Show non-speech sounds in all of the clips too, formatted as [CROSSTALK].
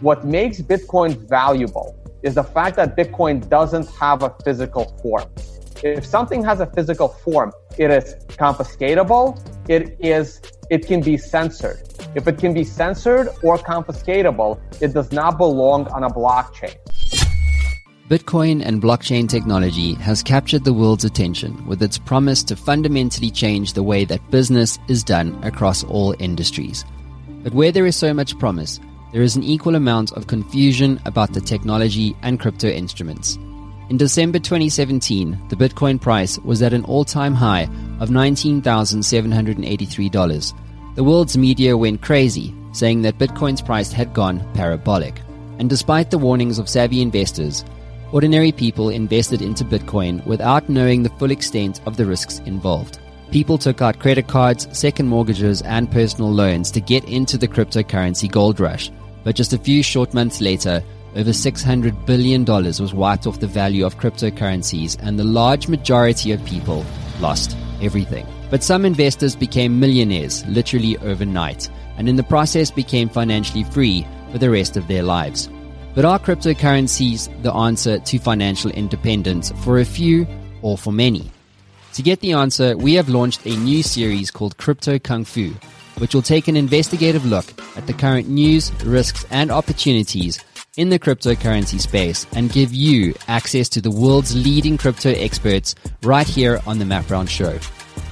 what makes Bitcoin valuable is the fact that Bitcoin doesn't have a physical form. If something has a physical form, it is confiscatable. It is, it can be censored. If it can be censored or confiscatable, it does not belong on a blockchain. Bitcoin and blockchain technology has captured the world's attention with its promise to fundamentally change the way that business is done across all industries. But where there is so much promise, there is an equal amount of confusion about the technology and crypto instruments. In December 2017, the Bitcoin price was at an all time high of $19,783. The world's media went crazy, saying that Bitcoin's price had gone parabolic. And despite the warnings of savvy investors, ordinary people invested into Bitcoin without knowing the full extent of the risks involved. People took out credit cards, second mortgages, and personal loans to get into the cryptocurrency gold rush but just a few short months later, over $600 billion was wiped off the value of cryptocurrencies, and the large majority of people lost everything. But some investors became millionaires literally overnight, and in the process became financially free for the rest of their lives. But are cryptocurrencies the answer to financial independence for a few or for many? To get the answer, we have launched a new series called Crypto Kung Fu which will take an investigative look at the current news, risks, and opportunities in the cryptocurrency space and give you access to the world's leading crypto experts right here on the Matt Brown Show.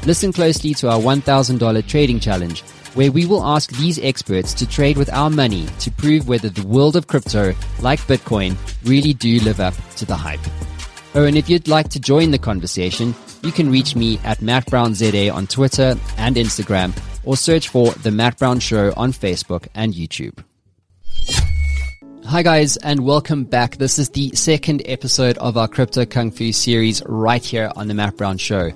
Listen closely to our $1,000 trading challenge, where we will ask these experts to trade with our money to prove whether the world of crypto, like Bitcoin, really do live up to the hype. Oh, and if you'd like to join the conversation, you can reach me at Matt Brown on Twitter and Instagram or search for The Matt Brown Show on Facebook and YouTube. Hi guys and welcome back. This is the second episode of our Crypto Kung Fu series right here on The Matt Brown Show.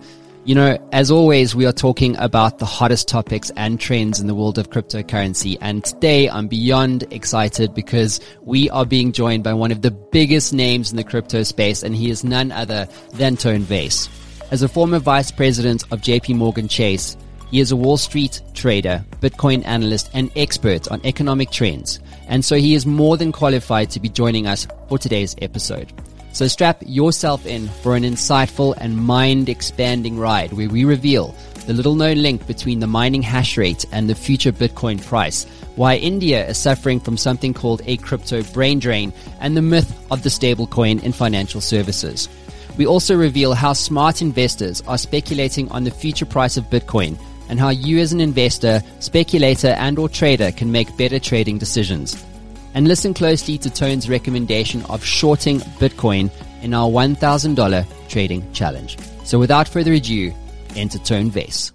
You know, as always, we are talking about the hottest topics and trends in the world of cryptocurrency. And today I'm beyond excited because we are being joined by one of the biggest names in the crypto space, and he is none other than Tone Vays. As a former vice president of JP Morgan Chase, he is a Wall Street trader, Bitcoin analyst, and expert on economic trends. And so he is more than qualified to be joining us for today's episode. So strap yourself in for an insightful and mind expanding ride where we reveal the little known link between the mining hash rate and the future Bitcoin price, why India is suffering from something called a crypto brain drain, and the myth of the stablecoin in financial services. We also reveal how smart investors are speculating on the future price of Bitcoin and how you as an investor, speculator and or trader can make better trading decisions. And listen closely to Tone's recommendation of shorting Bitcoin in our $1,000 trading challenge. So without further ado, enter Tone Vays.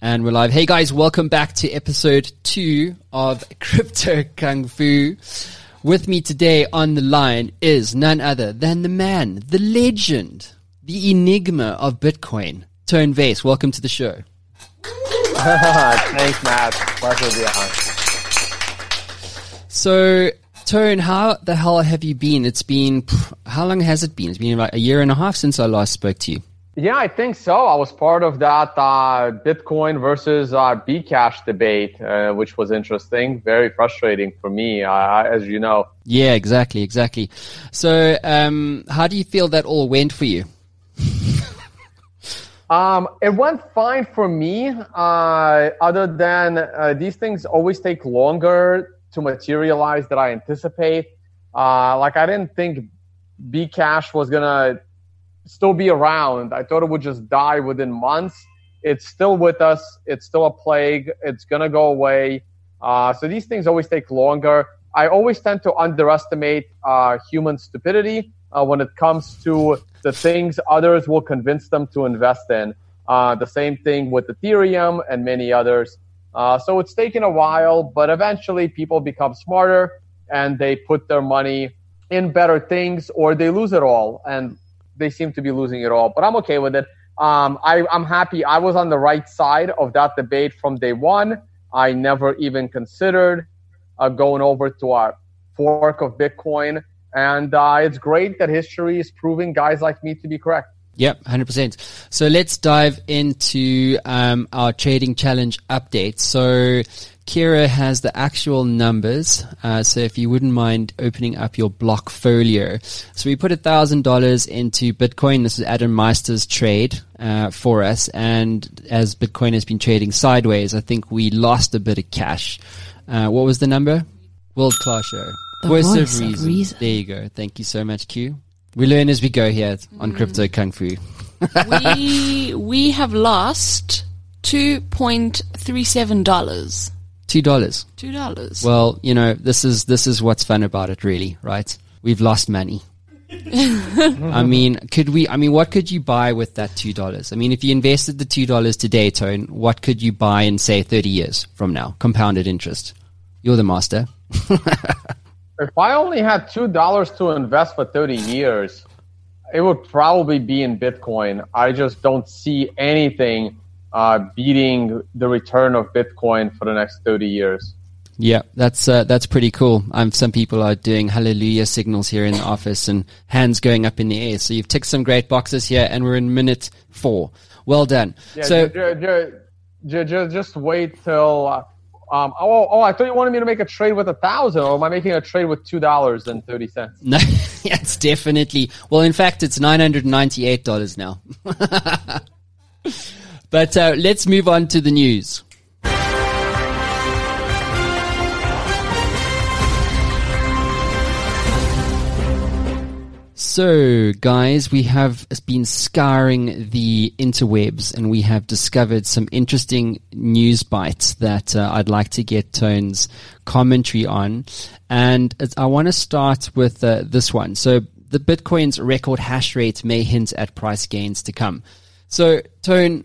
And we're live. Hey guys, welcome back to episode two of [LAUGHS] Crypto Kung Fu. With me today on the line is none other than the man, the legend, the enigma of Bitcoin, Tone Vays, welcome to the show. [LAUGHS] Thanks, Matt. Pleasure to be on. So, Tone, how the hell have you been? It's been, how long has it been? It's been about a year and a half since I last spoke to you. Yeah, I think so. I was part of that uh, Bitcoin versus uh, Bcash debate, uh, which was interesting. Very frustrating for me, uh, as you know. Yeah, exactly, exactly. So, um, how do you feel that all went for you? [LAUGHS] Um, it went fine for me, uh, other than uh, these things always take longer to materialize than I anticipate. Uh, like, I didn't think Bcash was going to still be around. I thought it would just die within months. It's still with us, it's still a plague, it's to go away. Uh, so, these things always take longer. I always tend to underestimate uh, human stupidity uh, when it comes to the things others will convince them to invest in. Uh, the same thing with Ethereum and many others. Uh, so it's taken a while, but eventually people become smarter and they put their money in better things or they lose it all. And they seem to be losing it all, but I'm okay with it. Um, I, I'm happy I was on the right side of that debate from day one. I never even considered uh, going over to our fork of Bitcoin and uh, it's great that history is proving guys like me to be correct. Yep, 100%. So let's dive into um, our trading challenge update. So Kira has the actual numbers. Uh, so if you wouldn't mind opening up your Blockfolio. So we put a thousand dollars into Bitcoin. This is Adam Meister's trade, uh, for us. And as Bitcoin has been trading sideways, I think we lost a bit of cash. Uh, what was the number? World class show. The voice, voice of, reason. of, reason. There you go. Thank you so much, Q. We learn as we go here on mm. Crypto Kung Fu. we we have lost two point three seven dollars. Two dollars. Two dollars. Well, you know, this is this is what's fun about it, really, right? We've lost money. [LAUGHS] I mean, could we? I mean, what could you buy with that two dollars? I mean, if you invested the two dollars today, Tone, what could you buy in say thirty years from now, compounded interest? You're the master. [LAUGHS] if I only had two dollars to invest for thirty years, it would probably be in Bitcoin. I just don't see anything uh, beating the return of Bitcoin for the next 30 years. Yeah, that's uh, that's pretty cool. Um, some people are doing hallelujah signals here in the office and hands going up in the air. So you've ticked some great boxes here, and we're in minute four. Well done. Yeah, so just wait till. Uh, um, oh, oh, I thought you wanted me to make a trade with a thousand, or am I making a trade with two dollars and thirty cents? [LAUGHS] No, it's definitely. Well, in fact, it's nine hundred ninety-eight dollars now. [LAUGHS] But uh, let's move on to the news. So, guys, we have been scouring the interwebs and we have discovered some interesting news bites that uh, I'd like to get Tone's commentary on. And I want to start with uh, this one. So, the Bitcoin's record hash rate may hint at price gains to come. So, Tone,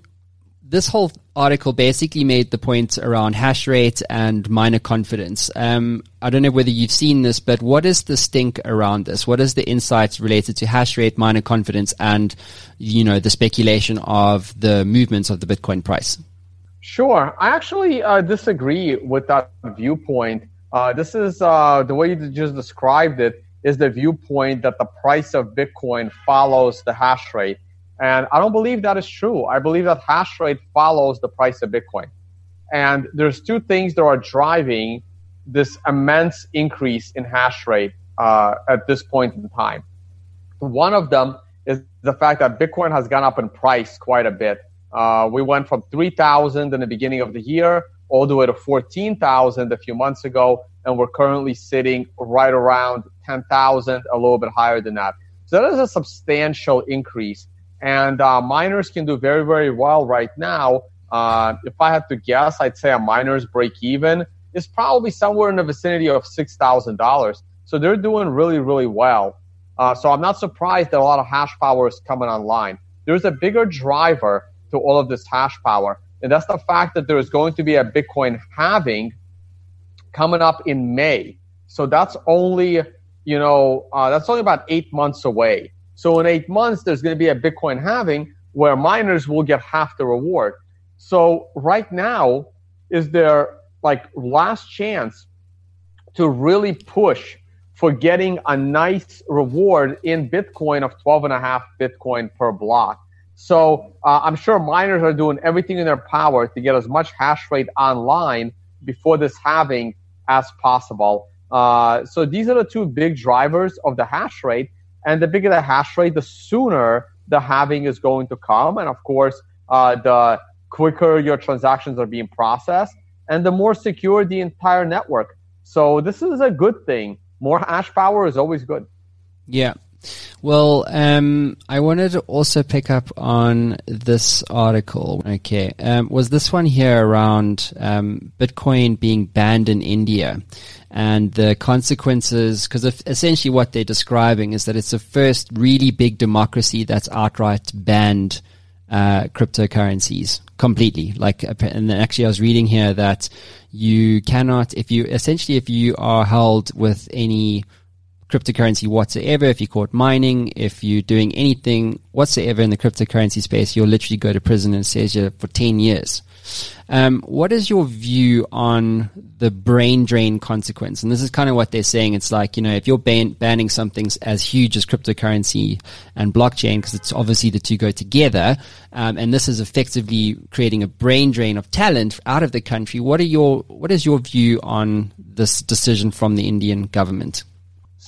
this whole article basically made the point around hash rate and miner confidence. Um, I don't know whether you've seen this, but what is the stink around this? What is the insights related to hash rate, miner confidence, and you know the speculation of the movements of the Bitcoin price? Sure, I actually uh, disagree with that viewpoint. Uh, this is uh, the way you just described it is the viewpoint that the price of Bitcoin follows the hash rate. And I don't believe that is true. I believe that hash rate follows the price of Bitcoin. And there's two things that are driving this immense increase in hash rate uh, at this point in time. One of them is the fact that Bitcoin has gone up in price quite a bit. Uh, we went from 3,000 in the beginning of the year all the way to 14,000 a few months ago, and we're currently sitting right around 10,000, a little bit higher than that. So that is a substantial increase. And uh, miners can do very, very well right now. Uh, if I had to guess, I'd say a miner's break even is probably somewhere in the vicinity of $6,000. So they're doing really, really well. Uh, so I'm not surprised that a lot of hash power is coming online. There's a bigger driver to all of this hash power, and that's the fact that there is going to be a Bitcoin halving coming up in May. So that's only, you know, uh, that's only about eight months away. So in eight months, there's going to be a Bitcoin halving where miners will get half the reward. So right now is their like last chance to really push for getting a nice reward in Bitcoin of 12 and a half Bitcoin per block. So uh, I'm sure miners are doing everything in their power to get as much hash rate online before this halving as possible. Uh, so these are the two big drivers of the hash rate. And the bigger the hash rate, the sooner the halving is going to come. And of course, uh, the quicker your transactions are being processed and the more secure the entire network. So this is a good thing. More hash power is always good. Yeah. Well, um, I wanted to also pick up on this article. Okay. Um, was this one here around um, Bitcoin being banned in India? and the consequences, because essentially what they're describing is that it's the first really big democracy that's outright banned uh, cryptocurrencies completely. Like, and actually, I was reading here that you cannot, if you essentially, if you are held with any cryptocurrency whatsoever, if you're caught mining, if you're doing anything whatsoever in the cryptocurrency space, you'll literally go to prison and says you for 10 years. Um, what is your view on the brain drain consequence? And this is kind of what they're saying. It's like, you know, if you're ban- banning something as huge as cryptocurrency and blockchain, because it's obviously the two go together, um, and this is effectively creating a brain drain of talent out of the country. What are your, what is your view on this decision from the Indian government?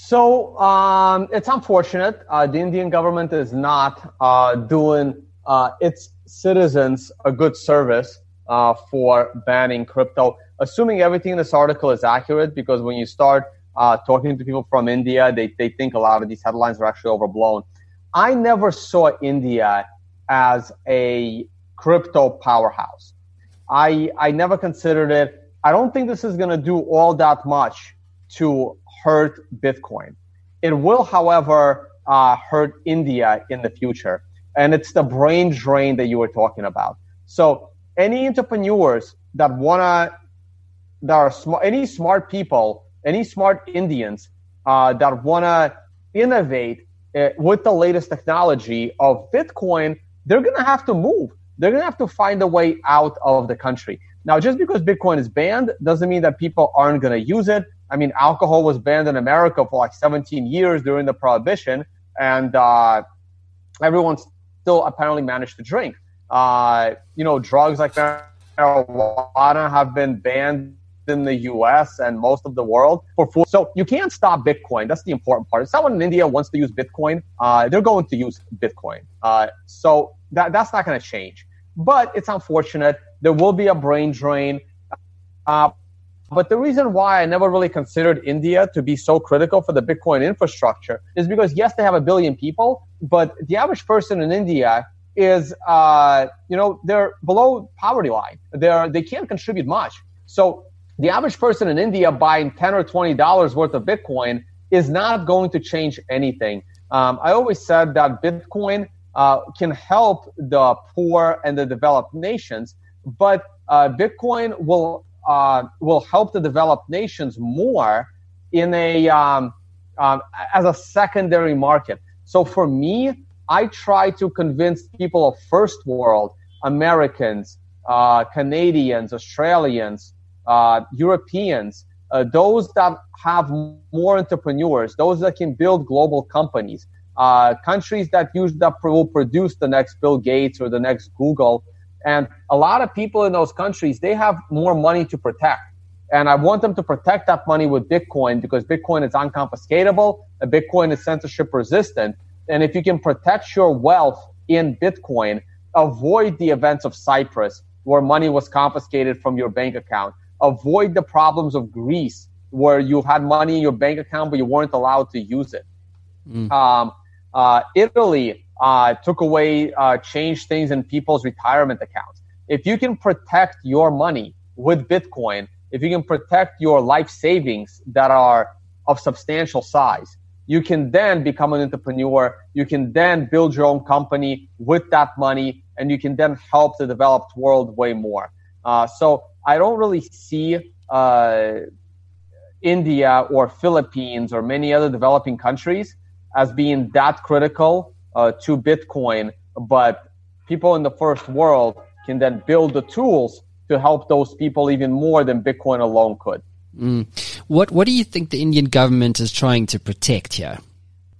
So um, it's unfortunate. Uh, the Indian government is not uh, doing uh, its citizens a good service uh, for banning crypto. Assuming everything in this article is accurate, because when you start uh, talking to people from India, they, they think a lot of these headlines are actually overblown. I never saw India as a crypto powerhouse. I, I never considered it. I don't think this is going to do all that much to hurt Bitcoin. It will, however, uh, hurt India in the future. And it's the brain drain that you were talking about. So any entrepreneurs that wanna, that are smart, any smart people, any smart Indians uh, that wanna innovate uh, with the latest technology of Bitcoin, they're gonna have to move. They're gonna have to find a way out of the country. Now, just because Bitcoin is banned doesn't mean that people aren't going to use it. I mean, alcohol was banned in America for like 17 years during the prohibition, and uh, everyone still apparently managed to drink. Uh, you know, drugs like marijuana have been banned in the U.S. and most of the world for food. So you can't stop Bitcoin. That's the important part. If someone in India wants to use Bitcoin, uh, they're going to use Bitcoin. Uh, so that, that's not going to change. But it's unfortunate. There will be a brain drain. Uh, but the reason why I never really considered India to be so critical for the Bitcoin infrastructure is because yes, they have a billion people, but the average person in India is, uh, you know, they're below poverty line. They're they can't contribute much. So the average person in India buying ten or twenty dollars worth of Bitcoin is not going to change anything. Um, I always said that Bitcoin uh, can help the poor and the developed nations, but uh, Bitcoin will uh, will help the developed nations more in a um, um, as a secondary market. So for me, I try to convince people of first world Americans, uh, Canadians, Australians, uh, Europeans, uh, those that have more entrepreneurs, those that can build global companies, uh, countries that use that will produce the next Bill Gates or the next Google and a lot of people in those countries, they have more money to protect. And I want them to protect that money with Bitcoin because Bitcoin is unconfiscatable and Bitcoin is censorship resistant. And if you can protect your wealth in Bitcoin, avoid the events of Cyprus where money was confiscated from your bank account. Avoid the problems of Greece where you had money in your bank account, but you weren't allowed to use it. Mm. Um, uh, Italy, uh, took away, uh, changed things in people's retirement accounts. If you can protect your money with Bitcoin, if you can protect your life savings that are of substantial size, you can then become an entrepreneur. You can then build your own company with that money, and you can then help the developed world way more. Uh, so I don't really see uh, India or Philippines or many other developing countries as being that critical uh, to Bitcoin, but people in the first world can then build the tools to help those people even more than Bitcoin alone could. Mm. What What do you think the Indian government is trying to protect here?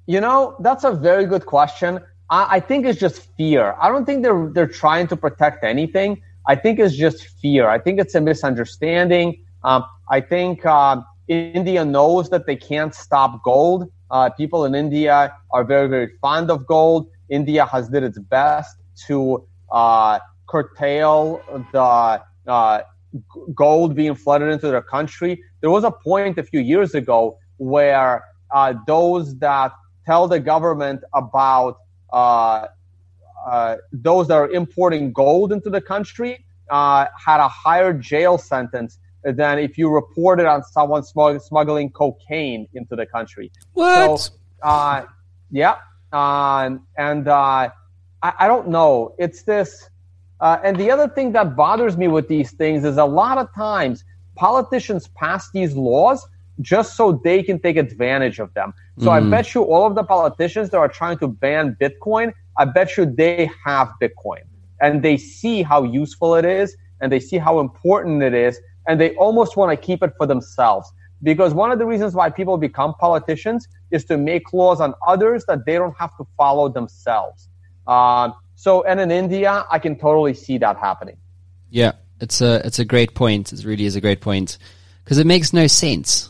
You know, that's a very good question. I, I think it's just fear. I don't think they're they're trying to protect anything. I think it's just fear. I think it's a misunderstanding. Um, I think uh, India knows that they can't stop gold. Uh, people in India are very, very fond of gold. India has did its best to uh, curtail the uh, gold being flooded into their country. There was a point a few years ago where uh, those that tell the government about uh, uh, those that are importing gold into the country had a higher jail sentence than if you reported on someone smuggling cocaine into the country. What? So, uh, yeah. Uh, and uh, I, I, don't know. It's this. Uh, and the other thing that bothers me with these things is a lot of times politicians pass these laws just so they can take advantage of them. So mm. I bet you all of the politicians that are trying to ban Bitcoin, I bet you they have Bitcoin and they see how useful it is and they see how important it is and they almost want to keep it for themselves. Because one of the reasons why people become politicians is to make laws on others that they don't have to follow themselves. Uh, so, and in India, I can totally see that happening. Yeah, it's a it's a great point. It really is a great point because it makes no sense.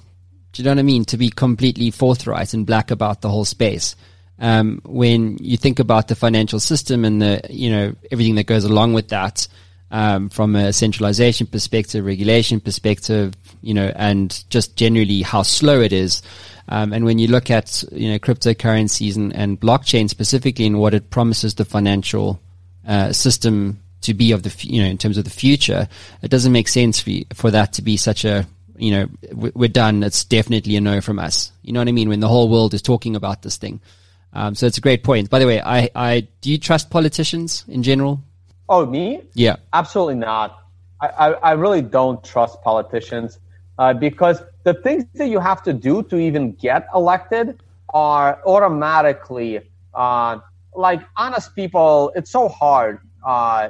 Do you know what I mean? To be completely forthright and black about the whole space. Um, when you think about the financial system and the you know everything that goes along with that, um, from a centralization perspective, regulation perspective, you know, and just generally how slow it is. Um, and when you look at you know cryptocurrencies and, and blockchain specifically and what it promises the financial uh, system to be of the you know in terms of the future, it doesn't make sense for for that to be such a you know we're done. It's definitely a no from us. You know what I mean? When the whole world is talking about this thing. Um, so it's a great point. By the way, I, I do you trust politicians in general? Oh, me? Yeah. Absolutely not. I, I, I really don't trust politicians uh, because the things that you have to do to even get elected are automatically uh, like honest people. It's so hard uh,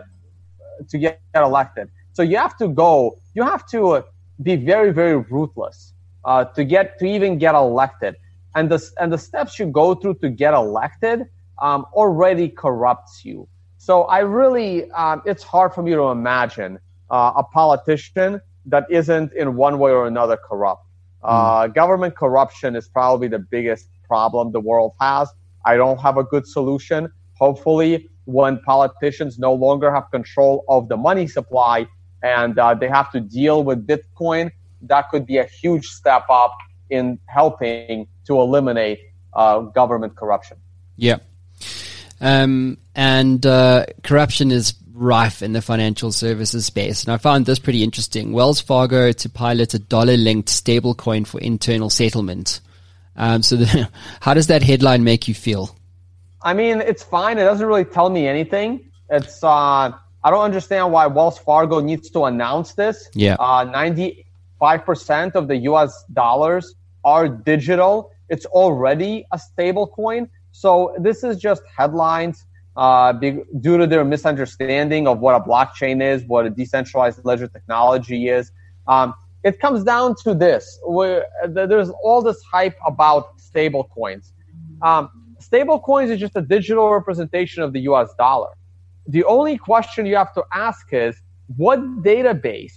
to get, get, elected. So you have to go. You have to be very very ruthless uh, to get to even get elected. And the and the steps you go through to get elected um, already corrupts you. So I really, um, it's hard for me to imagine uh, a politician that isn't in one way or another corrupt. Uh, mm. Government corruption is probably the biggest problem the world has. I don't have a good solution. Hopefully, when politicians no longer have control of the money supply and uh, they have to deal with Bitcoin, that could be a huge step up in helping to eliminate uh, government corruption. Yeah. Um, and uh, corruption is rife in the financial services space. And I found this pretty interesting. Wells Fargo to pilot a dollar linked stablecoin for internal settlement. Um, so, [LAUGHS] the, how does that headline make you feel? I mean, it's fine. It doesn't really tell me anything. It's uh, I don't understand why Wells Fargo needs to announce this. Yeah, uh, ninety-five percent of the U.S. dollars are digital. It's already a stable coin. So this is just headlines uh, due to their misunderstanding of what a blockchain is, what a decentralized ledger technology is. Um, it comes down to this: where there's all this hype about stable coins. Um, stable coins is just a digital representation of the U.S. dollar. The only question you have to ask is, what database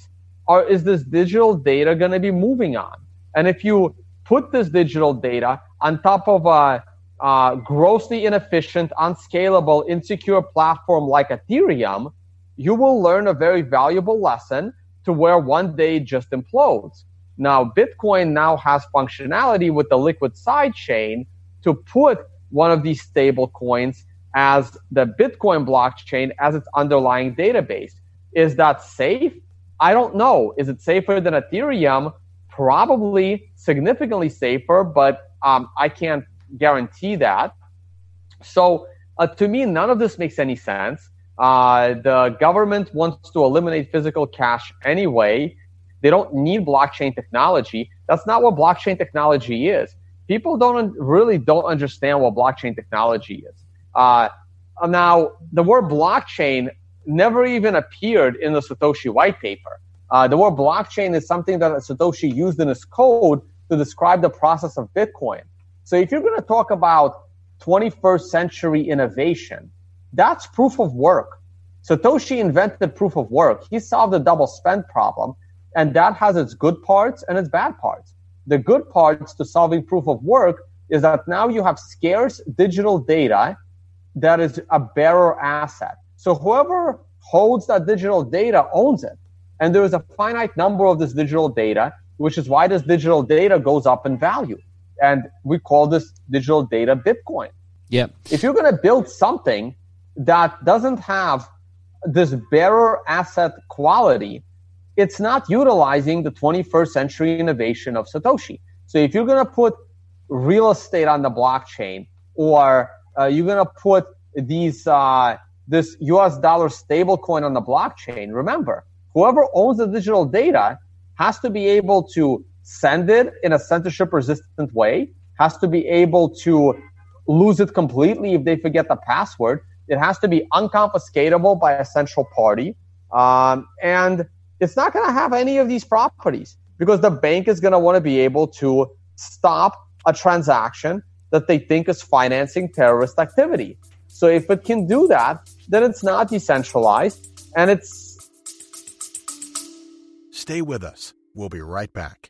are, is this digital data going to be moving on? And if you put this digital data on top of a uh, grossly inefficient, unscalable, insecure platform like Ethereum, you will learn a very valuable lesson to where one day it just implodes. Now, Bitcoin now has functionality with the liquid sidechain to put one of these stable coins as the Bitcoin blockchain as its underlying database. Is that safe? I don't know. Is it safer than Ethereum? Probably significantly safer, but um, I can't guarantee that. So uh, to me, none of this makes any sense. Uh, the government wants to eliminate physical cash anyway. They don't need blockchain technology. That's not what blockchain technology is. People don't really don't understand what blockchain technology is. Uh, now, the word blockchain never even appeared in the Satoshi white paper. Uh, the word blockchain is something that Satoshi used in his code to describe the process of Bitcoin. So if you're going to talk about 21st century innovation, that's proof of work. Satoshi invented proof of work. He solved the double spend problem, and that has its good parts and its bad parts. The good parts to solving proof of work is that now you have scarce digital data that is a bearer asset. So whoever holds that digital data owns it. And there is a finite number of this digital data, which is why this digital data goes up in value and we call this digital data Bitcoin. Yeah. If you're going to build something that doesn't have this bearer asset quality, it's not utilizing the 21st century innovation of Satoshi. So if you're going to put real estate on the blockchain or uh, you're going to put these uh, this US dollar stablecoin on the blockchain, remember, whoever owns the digital data has to be able to send it in a censorship resistant way, has to be able to lose it completely if they forget the password. It has to be unconfiscatable by a central party. Um, and it's not going to have any of these properties because the bank is going to want to be able to stop a transaction that they think is financing terrorist activity. So if it can do that, then it's not decentralized and it's. Stay with us. We'll be right back.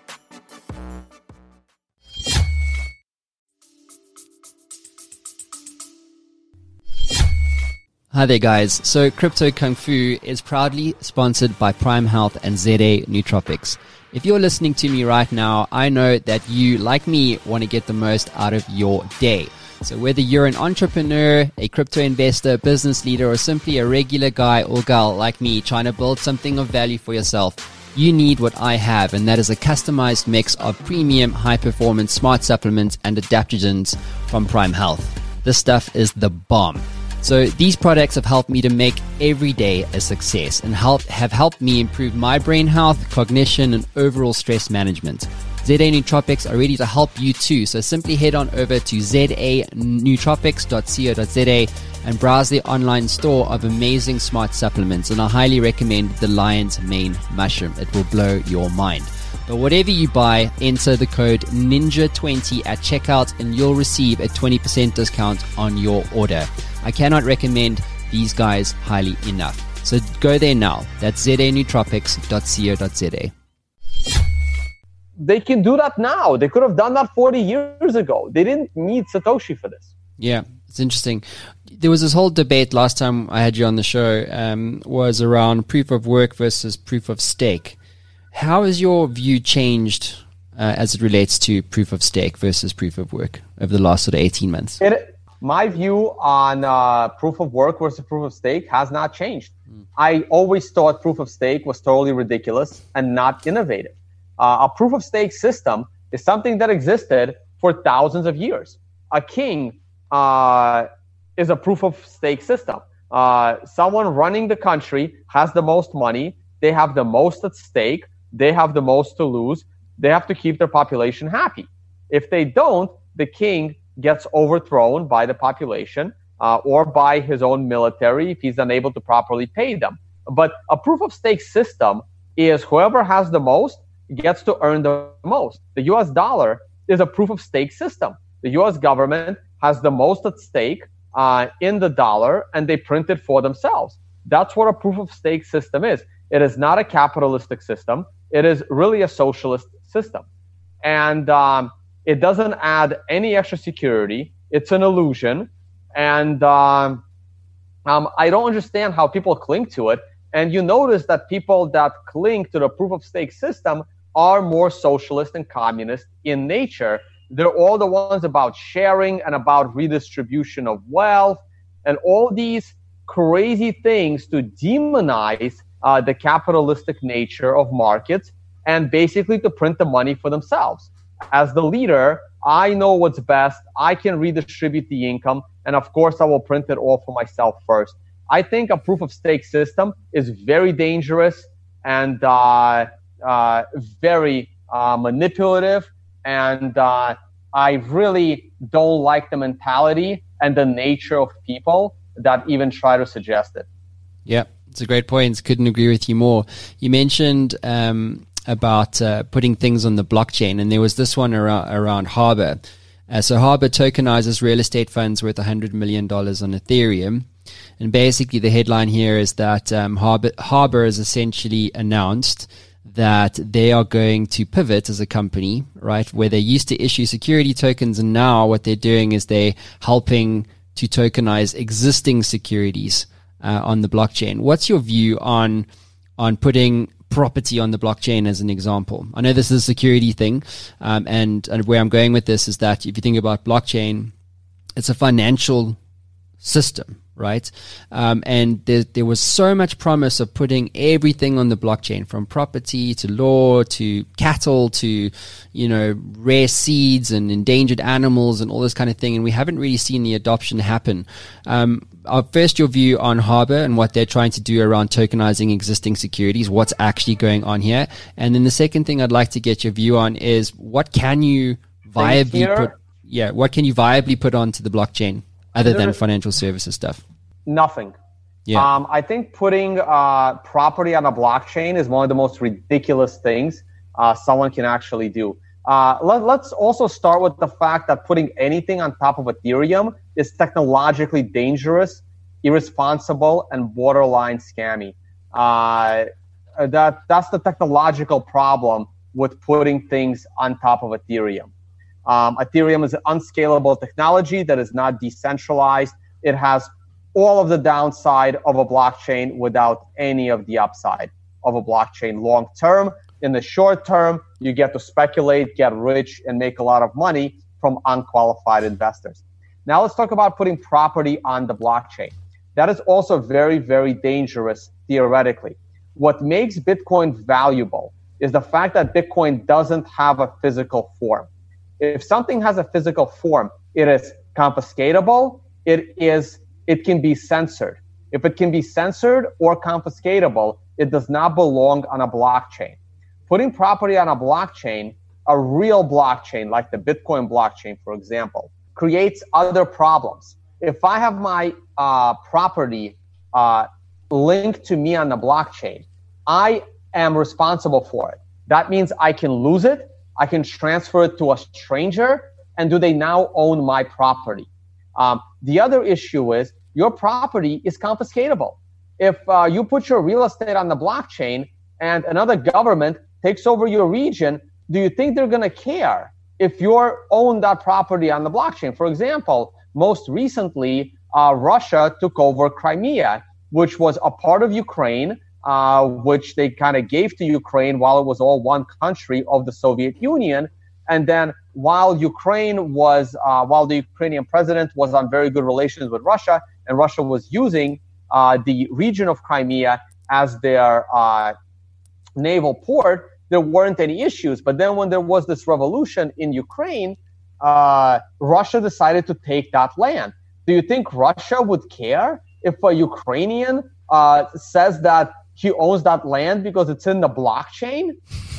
Hi there, guys. So, Crypto Kung Fu is proudly sponsored by Prime Health and ZA Nootropics. If you're listening to me right now, I know that you, like me, want to get the most out of your day. So, whether you're an entrepreneur, a crypto investor, business leader, or simply a regular guy or girl like me trying to build something of value for yourself, you need what I have, and that is a customized mix of premium, high performance smart supplements and adaptogens from Prime Health. This stuff is the bomb. So these products have helped me to make every day a success and help have helped me improve my brain health, cognition, and overall stress management. ZA Nootropics are ready to help you too. So simply head on over to zanootropics.co.za and browse the online store of amazing smart supplements. And I highly recommend the Lion's Mane Mushroom. It will blow your mind. But whatever you buy, enter the code NINJA20 at checkout and you'll receive a 20% discount on your order. I cannot recommend these guys highly enough. So go there now. That's zanootropics.co.za. They can do that now. They could have done that 40 years ago. They didn't need Satoshi for this. Yeah, it's interesting. There was this whole debate last time I had you on the show um, was around proof of work versus proof of stake. How has your view changed uh, as it relates to proof of stake versus proof of work over the last sort of 18 months? It, my view on uh, proof of work versus proof of stake has not changed. Mm. I always thought proof of stake was totally ridiculous and not innovative. Uh, a proof of stake system is something that existed for thousands of years. A king uh, is a proof of stake system. Uh, someone running the country has the most money, they have the most at stake, they have the most to lose, they have to keep their population happy. If they don't, the king gets overthrown by the population uh, or by his own military if he's unable to properly pay them. But a proof of stake system is whoever has the most gets to earn the most. The US dollar is a proof of stake system. The US government has the most at stake uh, in the dollar and they print it for themselves. That's what a proof of stake system is. It is not a capitalistic system. It is really a socialist system. And um, it doesn't add any extra security. It's an illusion. And um, um, I don't understand how people cling to it. And you notice that people that cling to the proof of stake system are more socialist and communist in nature. They're all the ones about sharing and about redistribution of wealth and all these crazy things to demonize uh, the capitalistic nature of markets and basically to print the money for themselves as the leader, I know what's best. I can redistribute the income. And of course, I will print it all for myself first. I think a proof of stake system is very dangerous and uh, uh, very uh, manipulative. And uh, I really don't like the mentality and the nature of people that even try to suggest it. Yeah, it's a great point. Couldn't agree with you more. You mentioned um, about uh, putting things on the blockchain, and there was this one around, around Harbor. Uh, so Harbor tokenizes real estate funds worth $100 million on Ethereum. And basically, the headline here is that um, Harbor, Harbor has essentially announced that they are going to pivot as a company, right? Where they used to issue security tokens, and now what they're doing is they're helping to tokenize existing securities uh, on the blockchain. What's your view on on putting property on the blockchain as an example? I know this is a security thing, um, and and where I'm going with this is that if you think about blockchain, it's a financial system, right? Um, and there, there was so much promise of putting everything on the blockchain, from property to law to cattle to, you know, rare seeds and endangered animals and all this kind of thing. And we haven't really seen the adoption happen. Um, first, your view on Harbor and what they're trying to do around tokenizing existing securities, what's actually going on here. And then the second thing I'd like to get your view on is what can you viably put, yeah, what can you viably put onto the blockchain? Other than financial services stuff? Nothing. Yeah. Um, I think putting uh, property on a blockchain is one of the most ridiculous things uh, someone can actually do. Uh, let, us also start with the fact that putting anything on top of Ethereum is technologically dangerous, irresponsible, and borderline scammy. Uh, that that's the technological problem with putting things on top of Ethereum. Um, Ethereum is an unscalable technology that is not decentralized. It has all of the downside of a blockchain without any of the upside of a blockchain long term. In the short term, you get to speculate, get rich, and make a lot of money from unqualified investors. Now let's talk about putting property on the blockchain. That is also very, very dangerous theoretically. What makes Bitcoin valuable is the fact that Bitcoin doesn't have a physical form. If something has a physical form, it is confiscatable. It is, it can be censored. If it can be censored or confiscatable, it does not belong on a blockchain. Putting property on a blockchain, a real blockchain like the Bitcoin blockchain, for example, creates other problems. If I have my uh, property uh, linked to me on the blockchain, I am responsible for it. That means I can lose it I can transfer it to a stranger, and do they now own my property? Um, the other issue is your property is confiscatable. If uh, you put your real estate on the blockchain and another government takes over your region, do you think they're going to care if you own that property on the blockchain? For example, most recently, uh, Russia took over Crimea, which was a part of Ukraine uh, which they kind of gave to Ukraine while it was all one country of the Soviet Union. And then while Ukraine was, uh, while the Ukrainian president was on very good relations with Russia, and Russia was using uh, the region of Crimea as their uh, naval port, there weren't any issues. But then when there was this revolution in Ukraine, uh, Russia decided to take that land. Do you think Russia would care if a Ukrainian uh, says that he owns that land because it's in the blockchain.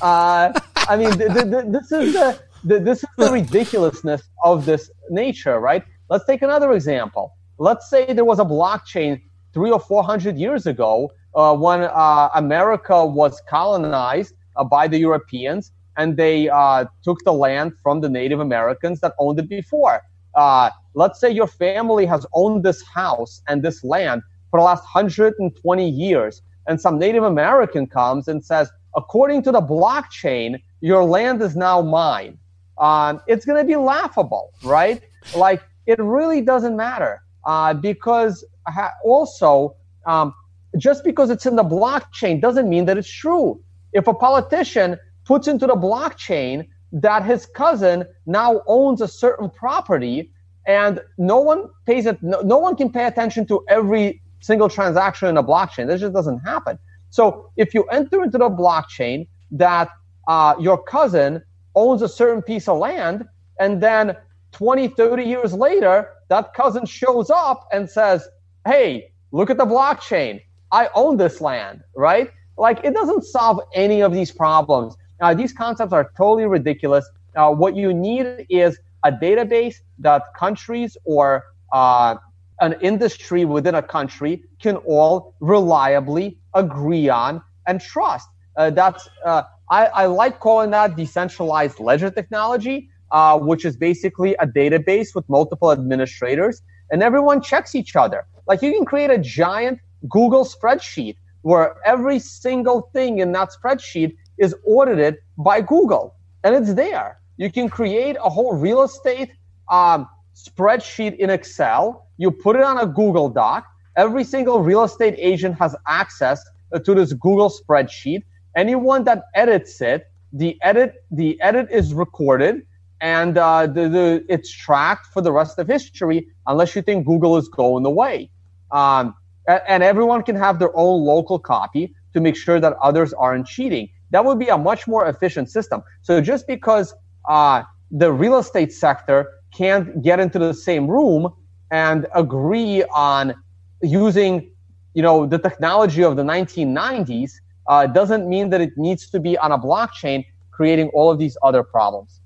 Uh, I mean, th- th- this is the, this is the ridiculousness of this nature, right? Let's take another example. Let's say there was a blockchain three or four hundred years ago uh, when uh, America was colonized uh, by the Europeans, and they uh, took the land from the Native Americans that owned it before. Uh, let's say your family has owned this house and this land for the last 120 years and some Native American comes and says, according to the blockchain, your land is now mine. Um, it's going to be laughable, right? Like it really doesn't matter uh, because ha- also um, just because it's in the blockchain doesn't mean that it's true. If a politician puts into the blockchain that his cousin now owns a certain property and no one pays it, no, no one can pay attention to every single transaction in a blockchain. This just doesn't happen. So if you enter into the blockchain that uh, your cousin owns a certain piece of land, and then 20, 30 years later, that cousin shows up and says, Hey, look at the blockchain. I own this land, right? Like it doesn't solve any of these problems. Uh, these concepts are totally ridiculous. Uh, what you need is a database that countries or uh, an industry within a country can all reliably agree on and trust. Uh, that's uh, I, I, like calling that decentralized ledger technology, uh, which is basically a database with multiple administrators, and everyone checks each other. Like you can create a giant Google spreadsheet where every single thing in that spreadsheet is audited by Google, and it's there. You can create a whole real estate um, spreadsheet in Excel. You put it on a Google Doc. Every single real estate agent has access to this Google spreadsheet. Anyone that edits it, the edit the edit is recorded and uh, the, the, it's tracked for the rest of history unless you think Google is going away. Um, and everyone can have their own local copy to make sure that others aren't cheating. That would be a much more efficient system. So just because uh, the real estate sector can't get into the same room and agree on using, you know, the technology of the 1990s uh, doesn't mean that it needs to be on a blockchain, creating all of these other problems.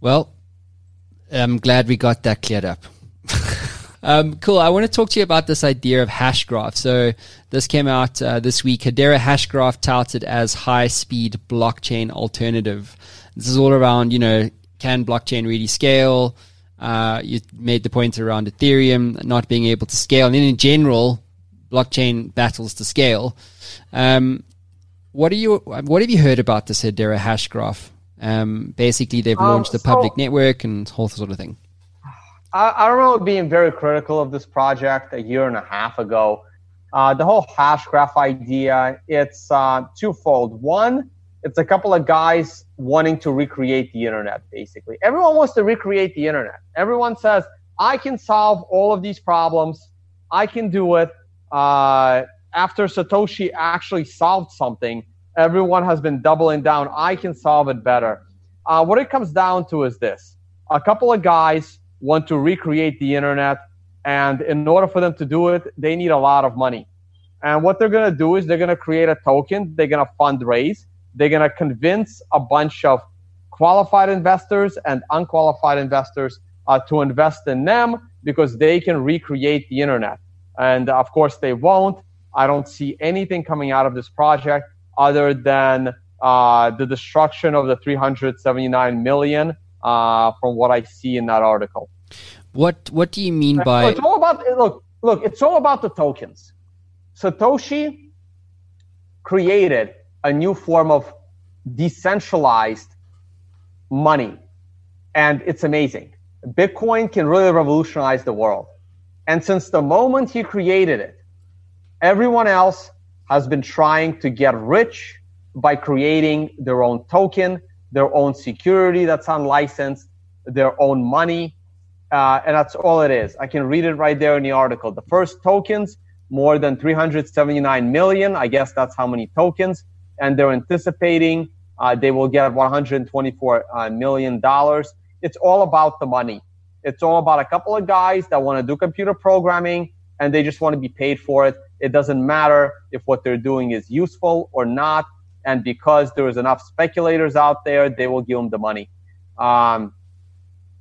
Well, I'm glad we got that cleared up. [LAUGHS] um, cool. I want to talk to you about this idea of Hashgraph. So this came out uh, this week. Hedera Hashgraph touted as high-speed blockchain alternative. This is all around, you know, can blockchain really scale? Uh, you made the point around Ethereum not being able to scale, and in general, blockchain battles to scale. Um, what are you? What have you heard about this Hedera Hashgraph? Um, basically, they've um, launched um, so, public network and whole sort of thing. I, I, remember being very critical of this project a year and a half ago. Uh, the whole hash graph idea, it's uh, twofold. One, it's a couple of guys wanting to recreate the internet, basically. Everyone wants to recreate the internet. Everyone says, I can solve all of these problems. I can do it. Uh, after Satoshi actually solved something, everyone has been doubling down. I can solve it better. Uh, what it comes down to is this a couple of guys want to recreate the internet, and in order for them to do it, they need a lot of money. And what they're going to do is they're going to create a token, they're going to fundraise, they're going to convince a bunch of qualified investors and unqualified investors uh, to invest in them because they can recreate the internet. And of course, they won't. I don't see anything coming out of this project other than uh, the destruction of the 379 million uh, from what I see in that article. What What do you mean by? It's all about look. Look, it's all about the tokens. Satoshi created a new form of decentralized money, and it's amazing. Bitcoin can really revolutionize the world. And since the moment he created it, everyone else has been trying to get rich by creating their own token, their own security that's unlicensed, their own money. Uh, and that's all it is. I can read it right there in the article. The first tokens, more than 379 million. I guess that's how many tokens. And they're anticipating uh, they will get 124 uh, million dollars. It's all about the money. It's all about a couple of guys that want to do computer programming and they just want to be paid for it. It doesn't matter if what they're doing is useful or not. And because there is enough speculators out there, they will give them the money. Um,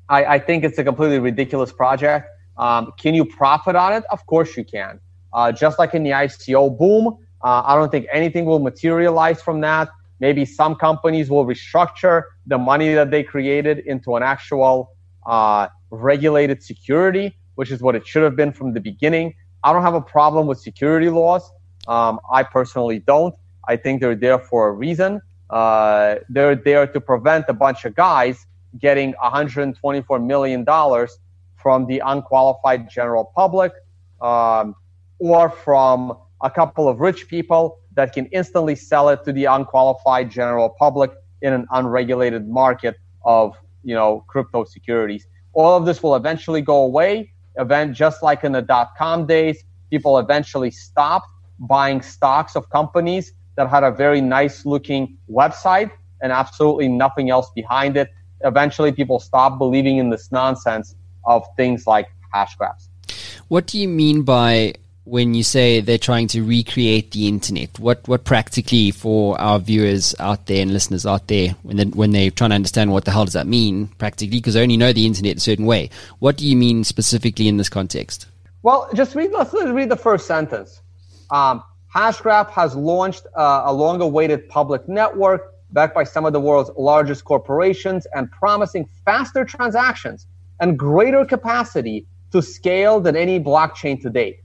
I, I, think it's a completely ridiculous project. Um, can you profit on it? Of course you can. Uh, just like in the ICO boom, uh, I don't think anything will materialize from that. Maybe some companies will restructure the money that they created into an actual uh, regulated security which is what it should have been from the beginning. I don't have a problem with security laws. Um, I personally don't. I think they're there for a reason. Uh, they're there to prevent a bunch of guys getting $124 million from the unqualified general public um, or from a couple of rich people that can instantly sell it to the unqualified general public in an unregulated market of you know crypto securities. All of this will eventually go away event, just like in the dot com days, people eventually stopped buying stocks of companies that had a very nice looking website and absolutely nothing else behind it. Eventually, people stopped believing in this nonsense of things like hash graphs. What do you mean by when you say they're trying to recreate the internet? What what practically for our viewers out there and listeners out there when they, when they're trying to understand what the hell does that mean practically because they only know the internet a certain way. What do you mean specifically in this context? Well, just read let's read the first sentence. Um, Hashgraph has launched uh, a long-awaited public network backed by some of the world's largest corporations and promising faster transactions and greater capacity to scale than any blockchain to date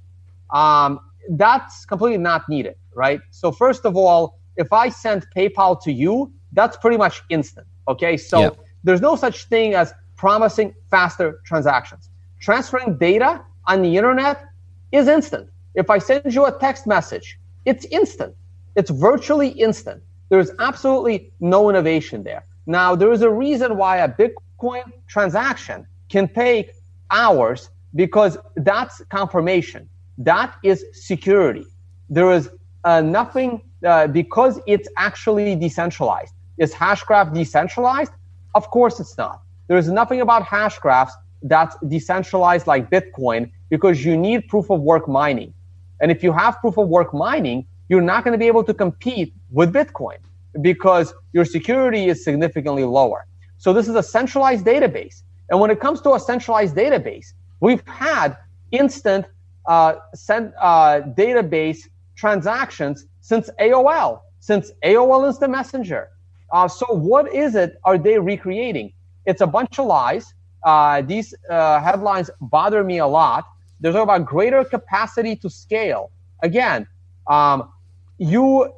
um, that's completely not needed, right? So first of all, if I send PayPal to you, that's pretty much instant. Okay. So yep. there's no such thing as promising faster transactions. Transferring data on the internet is instant. If I send you a text message, it's instant. It's virtually instant. There's absolutely no innovation there. Now, there is a reason why a Bitcoin transaction can take hours because that's confirmation. That is security. There is uh, nothing uh, because it's actually decentralized. Is Hashgraph decentralized? Of course it's not. There is nothing about Hashgraphs that's decentralized like Bitcoin because you need proof of work mining. And if you have proof of work mining, you're not going to be able to compete with Bitcoin because your security is significantly lower. So this is a centralized database. And when it comes to a centralized database, we've had instant uh, send, uh, database transactions since AOL, since AOL Instant Messenger. Uh, so what is it are they recreating? It's a bunch of lies. Uh, these uh, headlines bother me a lot. They're talking about greater capacity to scale. Again, um, you,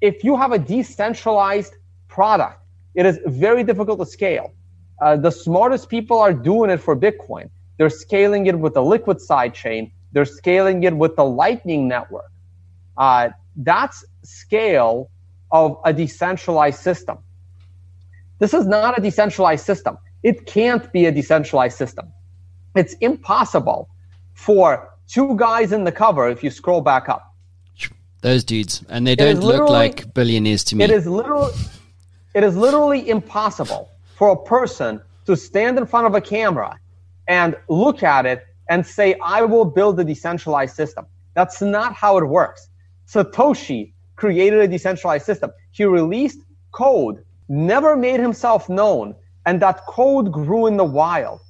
if you have a decentralized product, it is very difficult to scale. Uh, the smartest people are doing it for Bitcoin. They're scaling it with the liquid sidechain. They're scaling it with the Lightning Network. Uh, that's scale of a decentralized system. This is not a decentralized system. It can't be a decentralized system. It's impossible for two guys in the cover if you scroll back up. Those dudes, and they don't look like billionaires to me. It is literally, it is literally impossible for a person to stand in front of a camera and look at it and say, "I will build a decentralized system." That's not how it works. Satoshi created a decentralized system. He released code, never made himself known, and that code grew in the wild.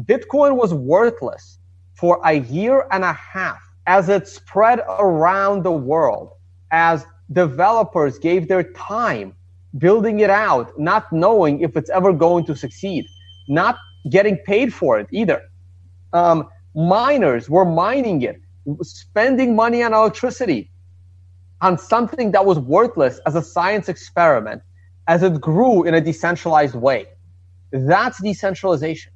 Bitcoin was worthless for a year and a half as it spread around the world, as developers gave their time building it out, not knowing if it's ever going to succeed, not getting paid for it either. Um, miners were mining it, spending money on electricity, on something that was worthless as a science experiment as it grew in a decentralized way. That's decentralization.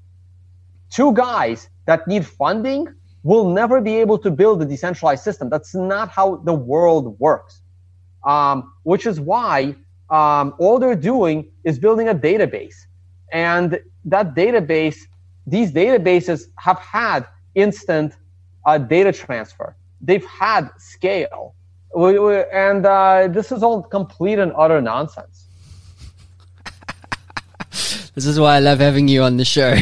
Two guys that need funding will never be able to build a decentralized system. That's not how the world works. Um, which is why um, all they're doing is building a database. And that database, these databases have had instant uh, data transfer. They've had scale we, we, and uh, this is all complete and utter nonsense. [LAUGHS] this is why I love having you on the show.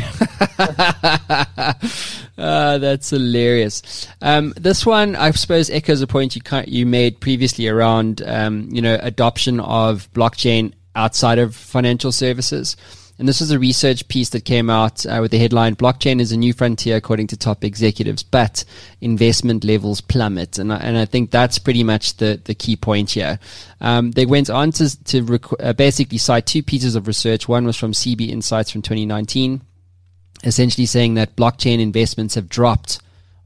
uh, [LAUGHS] that's hilarious. Um, this one, I suppose, echoes a point you you made previously around, um, you know, adoption of blockchain outside of financial services. And this was a research piece that came out uh, with the headline Blockchain is a new frontier, according to top executives, but investment levels plummet. And I, and I think that's pretty much the, the key point here. Um, they went on to, to rec- uh, basically cite two pieces of research. One was from CB Insights from 2019, essentially saying that blockchain investments have dropped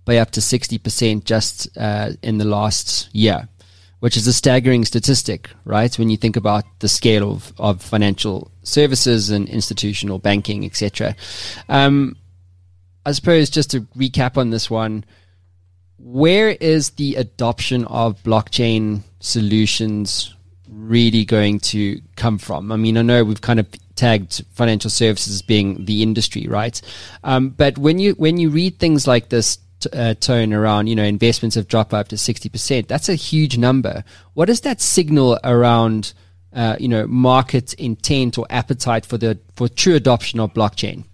by up to 60% just uh, in the last year which is a staggering statistic, right? When you think about the scale of, of financial services and institutional banking, etc. Um, I suppose just to recap on this one, where is the adoption of blockchain solutions really going to come from? I mean, I know we've kind of tagged financial services being the industry, right? Um, but when you when you read things like this uh, tone around, you know, investments have dropped by up to 60%. That's a huge number. What does that signal around, uh, you know, market intent or appetite for the, for true adoption of blockchain?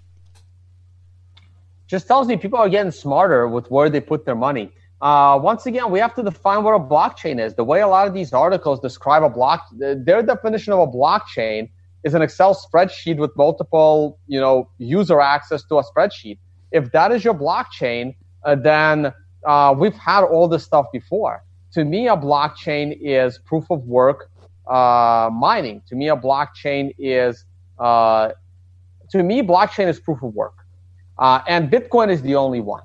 Just tells me people are getting smarter with where they put their money. Uh, once again, we have to define what a blockchain is. The way a lot of these articles describe a block, their definition of a blockchain is an Excel spreadsheet with multiple, you know, user access to a spreadsheet. If that is your blockchain, then uh, we've had all this stuff before. To me, a blockchain is proof of work uh, mining. To me, a blockchain is uh, to me blockchain is proof of work, uh, and Bitcoin is the only one.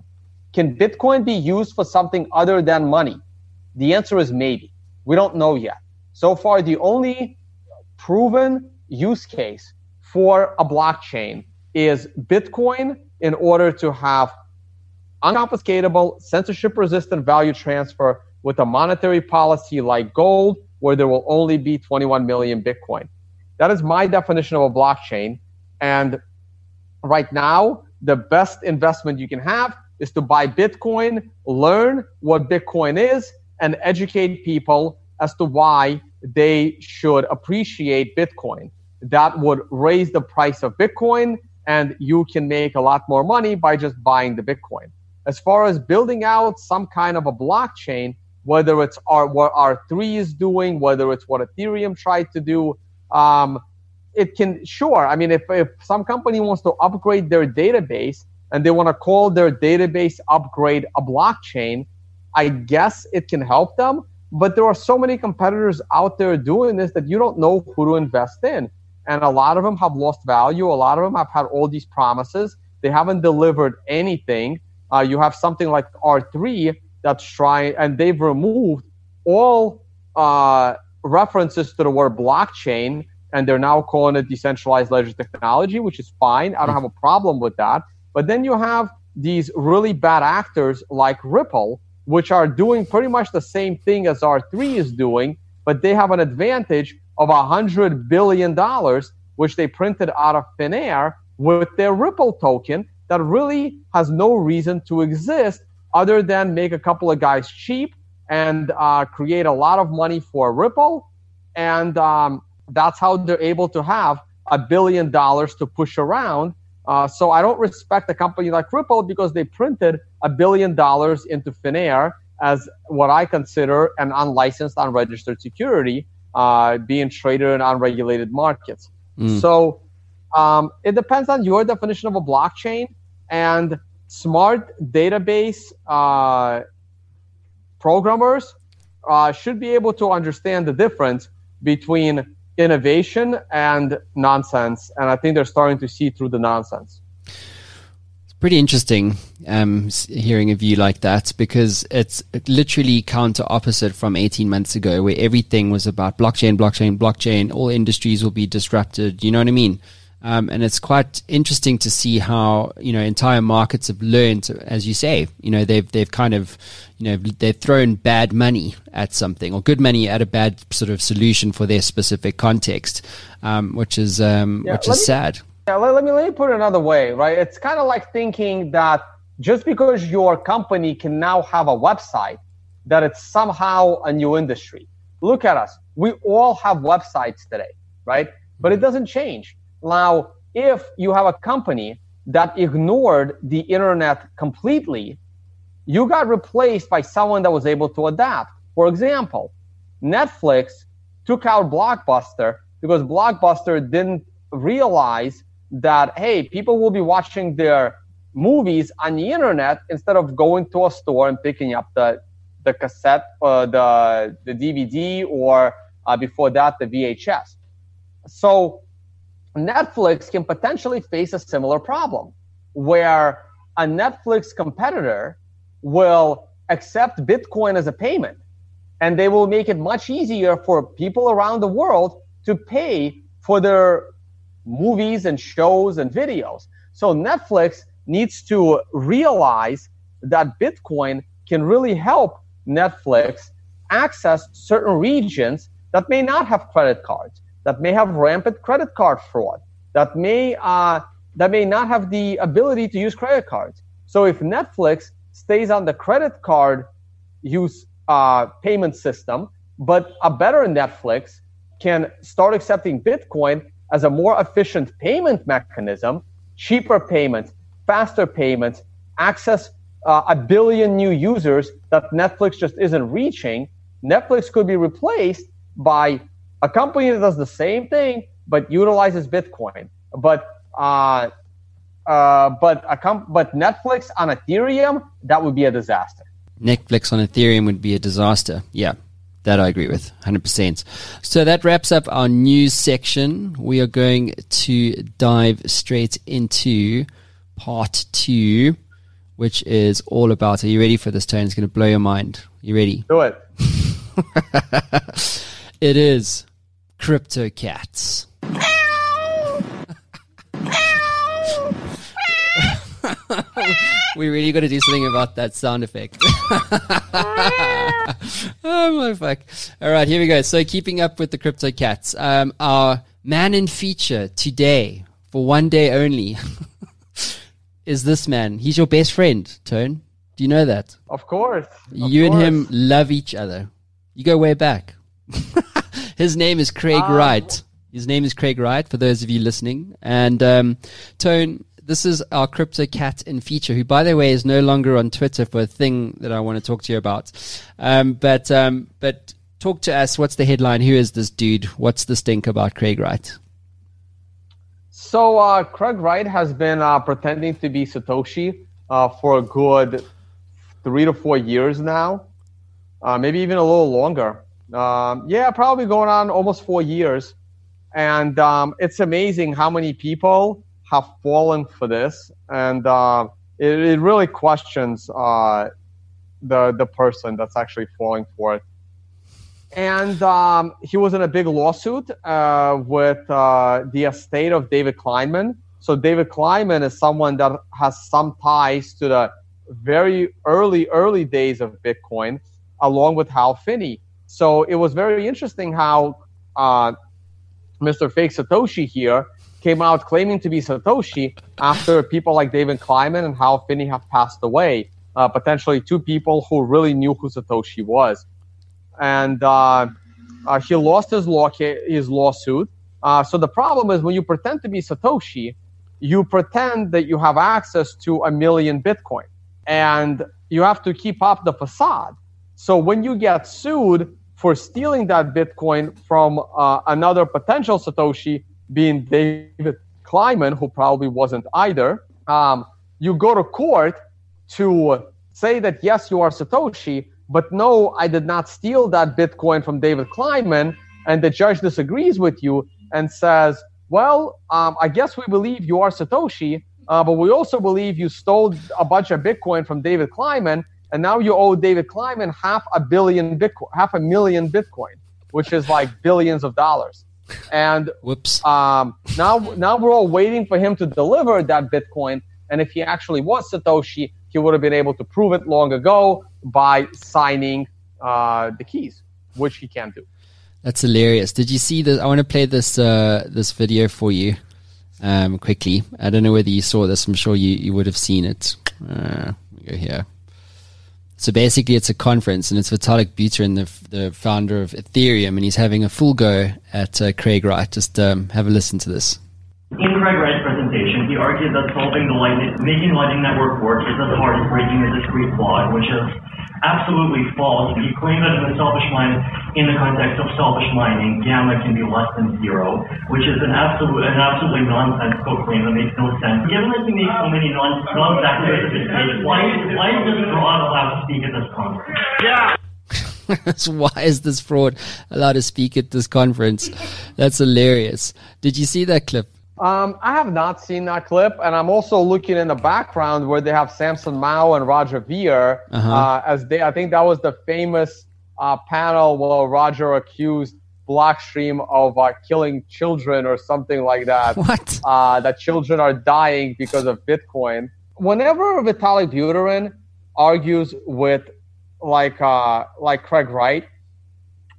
Can Bitcoin be used for something other than money? The answer is maybe. We don't know yet. So far, the only proven use case for a blockchain is Bitcoin in order to have unconfiscatable, censorship resistant value transfer with a monetary policy like gold, where there will only be 21 million Bitcoin. That is my definition of a blockchain. And right now, the best investment you can have is to buy Bitcoin, learn what Bitcoin is, and educate people as to why they should appreciate Bitcoin. That would raise the price of Bitcoin, and you can make a lot more money by just buying the Bitcoin. As far as building out some kind of a blockchain, whether it's our, what R3 is doing, whether it's what Ethereum tried to do, um, it can, sure. I mean, if, if some company wants to upgrade their database and they want to call their database upgrade a blockchain, I guess it can help them. But there are so many competitors out there doing this that you don't know who to invest in. And a lot of them have lost value. A lot of them have had all these promises. They haven't delivered anything. Uh, you have something like R3 that's trying, and they've removed all uh, references to the word blockchain, and they're now calling it decentralized ledger technology, which is fine. I don't have a problem with that. But then you have these really bad actors like Ripple, which are doing pretty much the same thing as R3 is doing, but they have an advantage of a hundred billion dollars, which they printed out of thin air with their Ripple token that really has no reason to exist other than make a couple of guys cheap and uh, create a lot of money for Ripple. And um, that's how they're able to have a billion dollars to push around. Uh, so I don't respect a company like Ripple because they printed a billion dollars into thin air as what I consider an unlicensed, unregistered security uh, being traded in unregulated markets. Mm. So um, it depends on your definition of a blockchain and smart database uh, programmers uh, should be able to understand the difference between innovation and nonsense. And I think they're starting to see through the nonsense. It's pretty interesting um, hearing a view like that because it's literally counter opposite from 18 months ago, where everything was about blockchain, blockchain, blockchain. All industries will be disrupted. You know what I mean? Um, and it's quite interesting to see how you know entire markets have learned, as you say, you know they've they've kind of you know they've thrown bad money at something or good money at a bad sort of solution for their specific context, um, which is um, yeah, which is me, sad. Yeah, let, let me let me put it another way, right? It's kind of like thinking that just because your company can now have a website, that it's somehow a new industry. Look at us; we all have websites today, right? But it doesn't change now, if you have a company that ignored the internet completely, you got replaced by someone that was able to adapt. For example, Netflix took out Blockbuster because Blockbuster didn't realize that, hey, people will be watching their movies on the internet instead of going to a store and picking up the, the cassette, uh, the, the DVD, or uh, before that, the VHS. So Netflix can potentially face a similar problem where a Netflix competitor will accept Bitcoin as a payment and they will make it much easier for people around the world to pay for their movies and shows and videos. So Netflix needs to realize that Bitcoin can really help Netflix access certain regions that may not have credit cards that may have rampant credit card fraud, that may uh, that may not have the ability to use credit cards. So if Netflix stays on the credit card use uh, payment system, but a better Netflix can start accepting Bitcoin as a more efficient payment mechanism, cheaper payments, faster payments, access uh, a billion new users that Netflix just isn't reaching, Netflix could be replaced by a company that does the same thing but utilizes Bitcoin. But uh, uh, but a comp- but Netflix on Ethereum that would be a disaster. Netflix on Ethereum would be a disaster. Yeah, that I agree with 100%. So that wraps up our news section. We are going to dive straight into part two, which is all about. Are you ready for this, Tony? It's going to blow your mind. You ready? Do it. [LAUGHS] It is Crypto Cats. we really got to do something about that sound effect. [LAUGHS] oh my fuck! All right, here we go. So, keeping up with the crypto cats, um, our man in feature today for one day only [LAUGHS] is this man. He's your best friend, Tone. Do you know that? Of course. Of you course. and him love each other. You go way back. [LAUGHS] His name is Craig Um, Wright. His name is Craig Wright, for those of you listening. And um, Tone, this is our crypto cat in feature, who, by the way, is no longer on Twitter for a thing that I want to talk to you about. Um, but um, but talk to us. What's the headline? Who is this dude? What's the stink about Craig Wright? So uh, Craig Wright has been uh, pretending to be Satoshi uh, for a good three to four years now, uh, maybe even a little longer. Um, yeah, probably going on almost four years, and um, it's amazing how many people have fallen for this, and uh, it, it really questions uh, the the person that's actually falling for it and um, he was in a big lawsuit uh, with uh, the estate of David Kleiman. So David Kleinman is someone that has some ties to the very early, early days of Bitcoin, along with Hal Finney. So it was very interesting how uh, Mr. Fake Satoshi here came out claiming to be Satoshi after people like David Kleiman and Hal Finney have passed away. Uh, potentially two people who really knew who Satoshi was and uh, uh, he lost his law ca- his lawsuit. Uh, so the problem is when you pretend to be Satoshi, you pretend that you have access to a million Bitcoin, and you have to keep up the facade. So when you get sued for stealing that Bitcoin from uh, another potential Satoshi, being David Kleiman, who probably wasn't either, um, you go to court to say that yes, you are Satoshi, but no, I did not steal that Bitcoin from David Kleiman. And the judge disagrees with you and says, well, um, I guess we believe you are Satoshi, uh, but we also believe you stole a bunch of Bitcoin from David Kleinman, and now you owe David Kleiman half a billion Bitcoin, half a million Bitcoin, which is like billions of dollars. And Whoops. um, now, now we're all waiting for him to deliver that Bitcoin. And if he actually was Satoshi, he would have been able to prove it long ago by signing uh, the keys, which he can't do. That's hilarious. Did you see this? I want to play this uh, this video for you um, quickly. I don't know whether you saw this. I'm sure you, you would have seen it. Uh, let me go here. So basically, it's a conference, and it's Vitalik Buterin, the, the founder of Ethereum, and he's having a full go at uh, Craig Wright. Just um, have a listen to this. In Craig Wright's presentation, he argued that solving the lightning, making Lightning Network work is as hard as breaking a discrete log, which is absolutely false. If you claim that in the selfish mind, in the context of selfish mining, gamma can be less than zero, which is an absolute, an absolutely nonsensical claim that makes no sense. Given that he makes so many non, why, why is this fraud allowed to speak at this conference? [LAUGHS] so why is this fraud allowed to speak at this conference? That's hilarious. Did you see that clip? Um, I have not seen that clip, and I'm also looking in the background where they have Samson Mow and Roger Ver Uh-huh. uh, as they. I think that was the famous uh, panel where Roger accused Blockstream of uh, killing children or something like that. What? uh, that children are dying because of Bitcoin. Whenever Vitalik Buterin argues with like uh, like Craig Wright,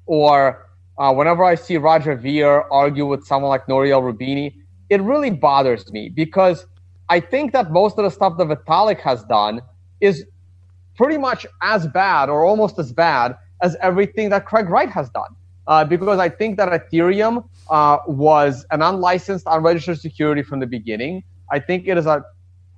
or uh, whenever I see Roger Ver argue with someone like Nouriel Roubini, it really bothers me because I think that most of the stuff that Vitalik has done is pretty much as bad or almost as bad as everything that Craig Wright has done. Uh, because I think that Ethereum uh, was an unlicensed, unregistered security from the beginning. I think it is a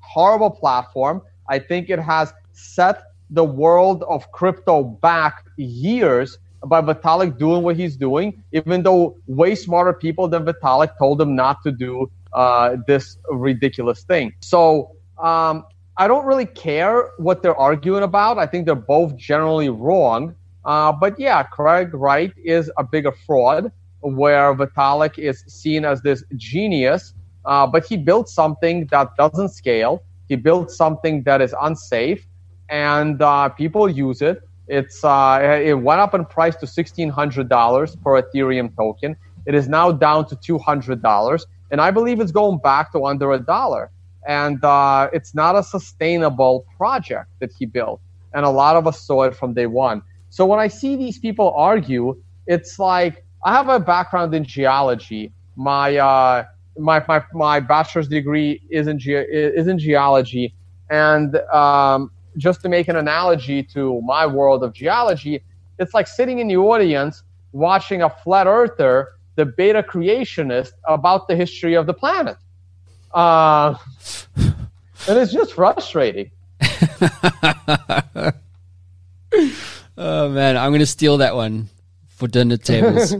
horrible platform. I think it has set the world of crypto back years by Vitalik doing what he's doing, even though way smarter people than Vitalik told him not to do uh, this ridiculous thing. So um, I don't really care what they're arguing about. I think they're both generally wrong. Uh, but yeah, Craig Wright is a bigger fraud, where Vitalik is seen as this genius, uh, but he built something that doesn't scale. He built something that is unsafe, and uh, people use it. It's uh, it went up in price to sixteen hundred dollars per Ethereum token. It is now down to two hundred dollars, and I believe it's going back to under a dollar. And uh, it's not a sustainable project that he built, and a lot of us saw it from day one. So when I see these people argue, it's like I have a background in geology. My uh, my, my my bachelor's degree is in ge- is in geology, and um, just to make an analogy to my world of geology, it's like sitting in the audience watching a flat earther debate a creationist about the history of the planet. Uh, and it's just frustrating. [LAUGHS] oh man, I'm gonna steal that one for dinner tables.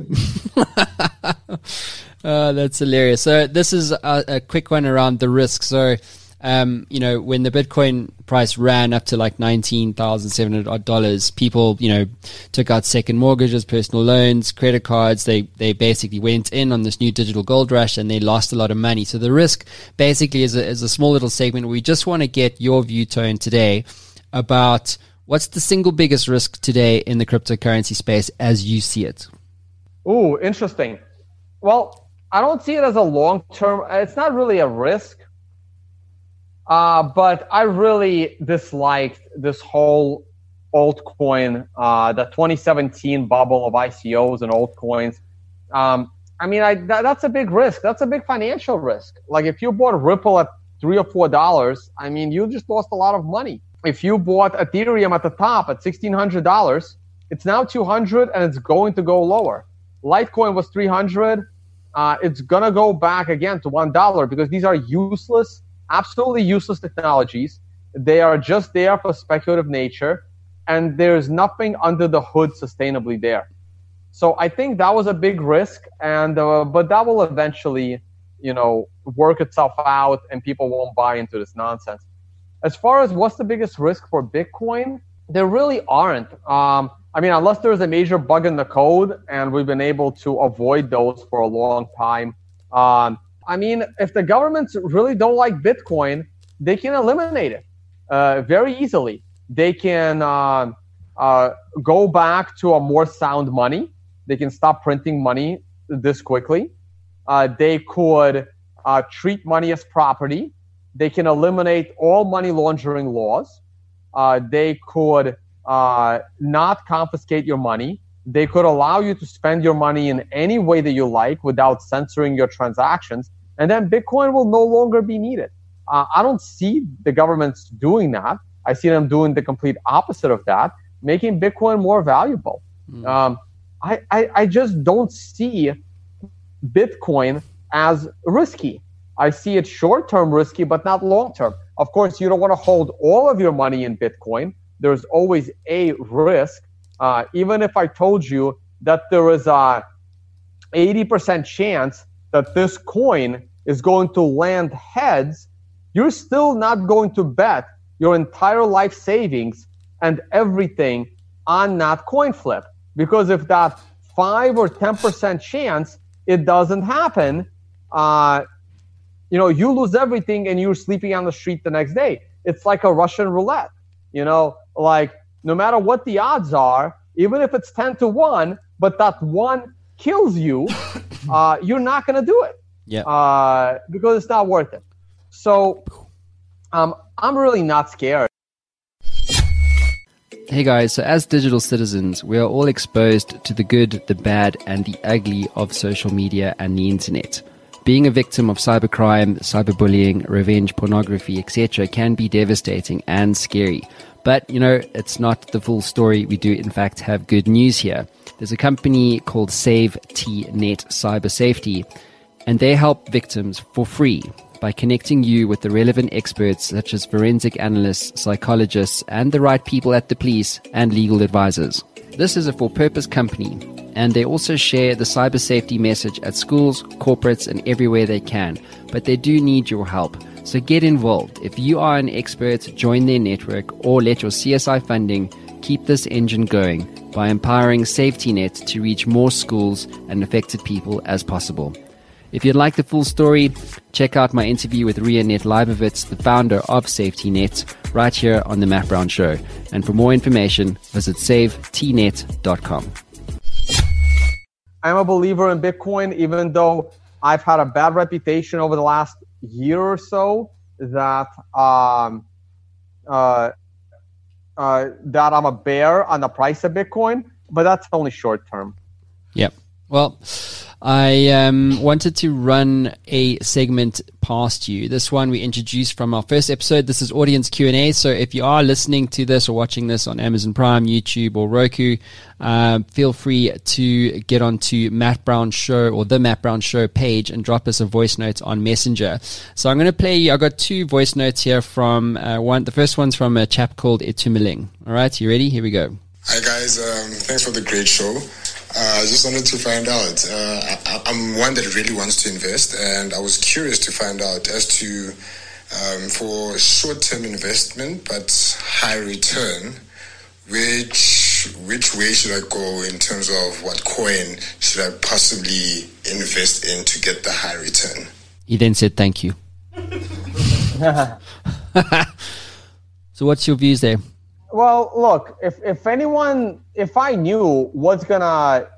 uh, [LAUGHS] [LAUGHS] that's hilarious. So this is a, a, quick one around the risk. So, um, you know, when the Bitcoin price ran up to like nineteen thousand seven hundred dollars, people, you know, took out second mortgages, personal loans, credit cards. They they basically went in on this new digital gold rush and they lost a lot of money. So the risk basically is a, is a small little segment. We just want to get your view tone today about What's the single biggest risk today in the cryptocurrency space as you see it? Oh, interesting. Well, I don't see it as a long term, it's not really a risk. Uh, but I really disliked this whole altcoin, uh, the 2017 bubble of ICOs and altcoins. Um, I mean, I, that, that's a big risk. That's a big financial risk. Like if you bought Ripple at three or four dollars, I mean, you just lost a lot of money if you bought Ethereum at the top at $1,600, it's now 200 and it's going to go lower. Litecoin was 300. Uh, it's to go back again to $1 because these are useless, absolutely useless technologies. They are just there for speculative nature and there's nothing under the hood sustainably there. So I think that was a big risk and, uh, but that will eventually, you know, work itself out and people won't buy into this nonsense. As far as what's the biggest risk for Bitcoin, there really aren't. Um, I mean, unless there's a major bug in the code, and we've been able to avoid those for a long time. Um, I mean, if the governments really don't like Bitcoin, they can eliminate it uh, very easily. They can uh, uh, go back to a more sound money. They can stop printing money this quickly. Uh, they could uh, treat money as property. They can eliminate all money laundering laws. Uh, they could not confiscate your money. They could allow you to spend your money in any way that you like without censoring your transactions. And then Bitcoin will no longer be needed. Uh, I don't see the governments doing that. I see them doing the complete opposite of that, making Bitcoin more valuable. Mm. Um, I, I, I just don't see Bitcoin as risky. I see it short term risky, but not long term. Of course, you don't want to hold all of your money in Bitcoin. There's always a risk. Uh, even if I told you that there is a 80% chance that this coin is going to land heads, you're still not going to bet your entire life savings and everything on that coin flip. Because if that 5 or 10% chance it doesn't happen, uh, you know, you lose everything and you're sleeping on the street the next day. It's like a Russian roulette. You know, like no matter what the odds are, even if it's 10 to 1, but that one kills you, [LAUGHS] uh, you're not going to do it. Yeah. Uh, because it's not worth it. So um, I'm really not scared. Hey guys, so as digital citizens, we are all exposed to the good, the bad, and the ugly of social media and the internet. Being a victim of cybercrime, cyberbullying, revenge pornography, etc., can be devastating and scary. But, you know, it's not the full story. We do, in fact, have good news here. There's a company called Save T-Net Cyber Safety, and they help victims for free by connecting you with the relevant experts such as forensic analysts, psychologists, and the right people at the police and legal advisors. This is a for purpose company, and they also share the cyber safety message at schools, corporates, and everywhere they can. But they do need your help. So get involved. If you are an expert, join their network or let your CSI funding keep this engine going by empowering Safety Net to reach more schools and affected people as possible. If you'd like the full story, check out my interview with Rianette Leibowitz, the founder of Safety Net, right here on The Matt Brown Show. And for more information, visit savetnet.com. I'm a believer in Bitcoin, even though I've had a bad reputation over the last year or so that um, uh, uh, that I'm a bear on the price of Bitcoin, but that's only short term. Yep. Well, I um, wanted to run a segment past you. This one we introduced from our first episode. This is audience Q and A. So if you are listening to this or watching this on Amazon Prime, YouTube, or Roku, uh, feel free to get onto Matt Brown Show or the Matt Brown Show page and drop us a voice note on Messenger. So I'm going to play. I got two voice notes here from uh, one. The first one's from a chap called Etumiling. All right, you ready? Here we go. Hi guys, um, thanks for the great show. Uh, I just wanted to find out. Uh, I, I'm one that really wants to invest, and I was curious to find out as to um, for short-term investment but high return, which which way should I go in terms of what coin should I possibly invest in to get the high return? He then said, "Thank you." [LAUGHS] [LAUGHS] so, what's your views there? Well, look, if if anyone, if I knew what's gonna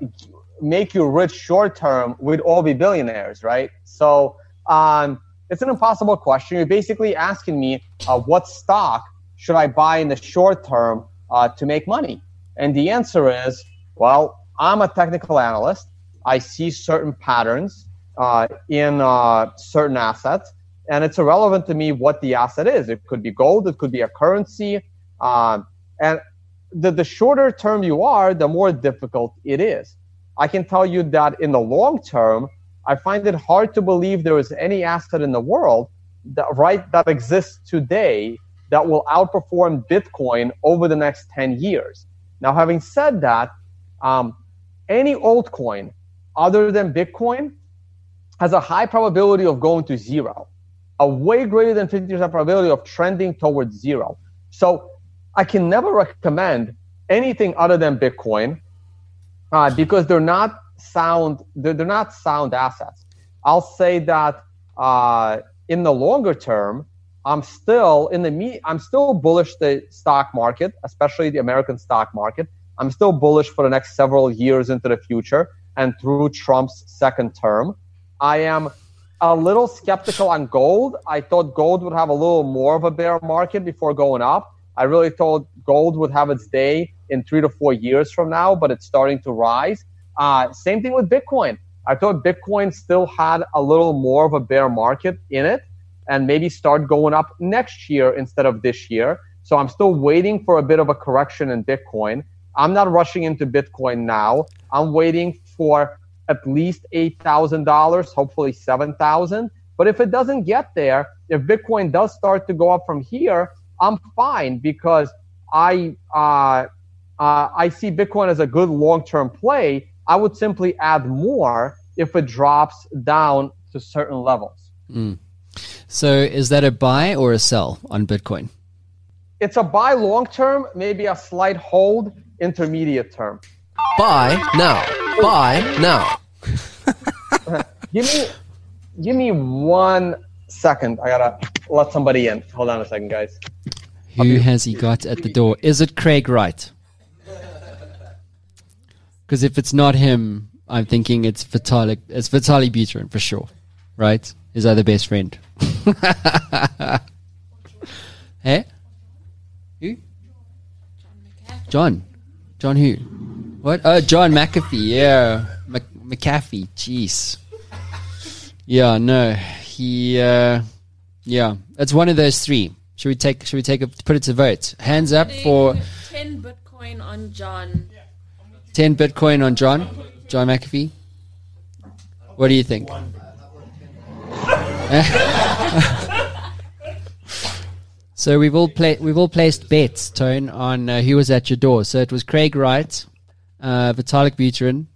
make you rich short term, we'd all be billionaires, right? So, um, it's an impossible question. You're basically asking me uh, what stock should I buy in the short term uh, to make money, and the answer is, well, I'm a technical analyst. I see certain patterns uh, in uh, certain assets, and it's irrelevant to me what the asset is. It could be gold, it could be a currency. Um, and the, the shorter term you are, the more difficult it is. I can tell you that in the long term, I find it hard to believe there is any asset in the world that right that exists today that will outperform Bitcoin over the next 10 years. Now, having said that, um, any altcoin other than Bitcoin has a high probability of going to zero, a way greater than 50% probability of trending towards zero. So I can never recommend anything other than Bitcoin uh, because they're not sound. They're, they're not sound assets. I'll say that uh, in the longer term, I'm still in the me. I'm still bullish the stock market, especially the American stock market. I'm still bullish for the next several years into the future and through Trump's second term. I am a little skeptical on gold. I thought gold would have a little more of a bear market before going up. I really thought gold would have its day in three to four years from now, but it's starting to rise. Uh, same thing with Bitcoin. I thought Bitcoin still had a little more of a bear market in it and maybe start going up next year instead of this year. So I'm still waiting for a bit of a correction in Bitcoin. I'm not rushing into Bitcoin now. I'm waiting for at least $8,000, hopefully 7,000. But if it doesn't get there, if Bitcoin does start to go up from here, I'm fine because I uh, uh, I see Bitcoin as a good long-term play. I would simply add more if it drops down to certain levels. Mm. So, is that a buy or a sell on Bitcoin? It's a buy long term, maybe a slight hold intermediate term. Buy now. Buy now. [LAUGHS] give me, give me one second. I gotta let somebody in. Hold on a second, guys. Who has he got at the door? Is it Craig Wright? [LAUGHS] Because if it's not him, I'm thinking it's Vitalik. It's Vitalik Buterin for sure, right? His other best friend. [LAUGHS] hey, who? John. John who? What? Oh, John McAfee. Yeah, Mc- McAfee. Jeez. Yeah, no, he. Uh, yeah, it's one of those three. Should we take? Should we take a put it to vote? Hands up for ten Bitcoin on John. ten Bitcoin on John. John McAfee. What do you think? [LAUGHS] so we've all pla- we've all placed bets, Tone, on uh, who was at your door. So it was Craig Wright, uh, Vitalik Buterin,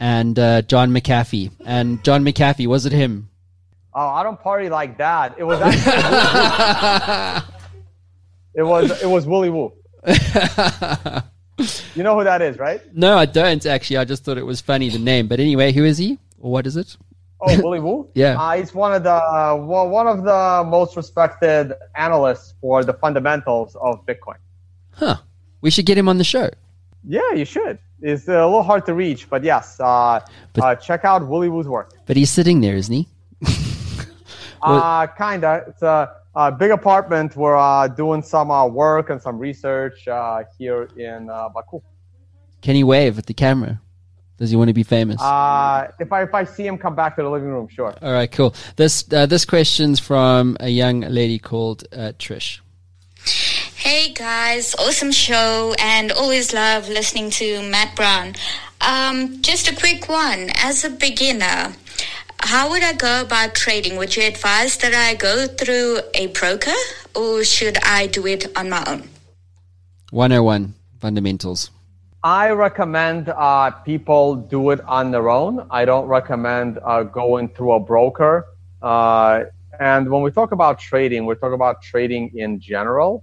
and uh, John McAfee. And John McAfee was it him? Oh, I don't party like that. It was actually [LAUGHS] it was it was Willy Woo. [LAUGHS] you know who that is, right? No, I don't actually. I just thought it was funny the name. But anyway, who is he or what is it? Oh, Willy Woo. [LAUGHS] Yeah. uh, he's one of the uh, one of the most respected analysts for the fundamentals of Bitcoin. Huh. We should get him on the show. Yeah, you should. It's a little hard to reach, but yes, uh, But- uh, check out Willy Woo's work. But he's sitting there, isn't he? Well- Uh, kinda. It's a, a big apartment. We're uh, doing some uh, work and some research uh, here in uh, Baku. Can he wave at the camera? Does he want to be famous? Uh, if I if I see him come back to the living room, sure. All right, cool. This uh, this question's from a young lady called uh, Trish. Hey guys, awesome show and always love listening to Matt Brown. Um, just a quick one. As a beginner, how would I go about trading? Would you advise that I go through a broker or should I do it on my own? 101 fundamentals. I recommend uh, people do it on their own. I don't recommend uh, going through a broker. Uh, and when we talk about trading, we're talking about trading in general.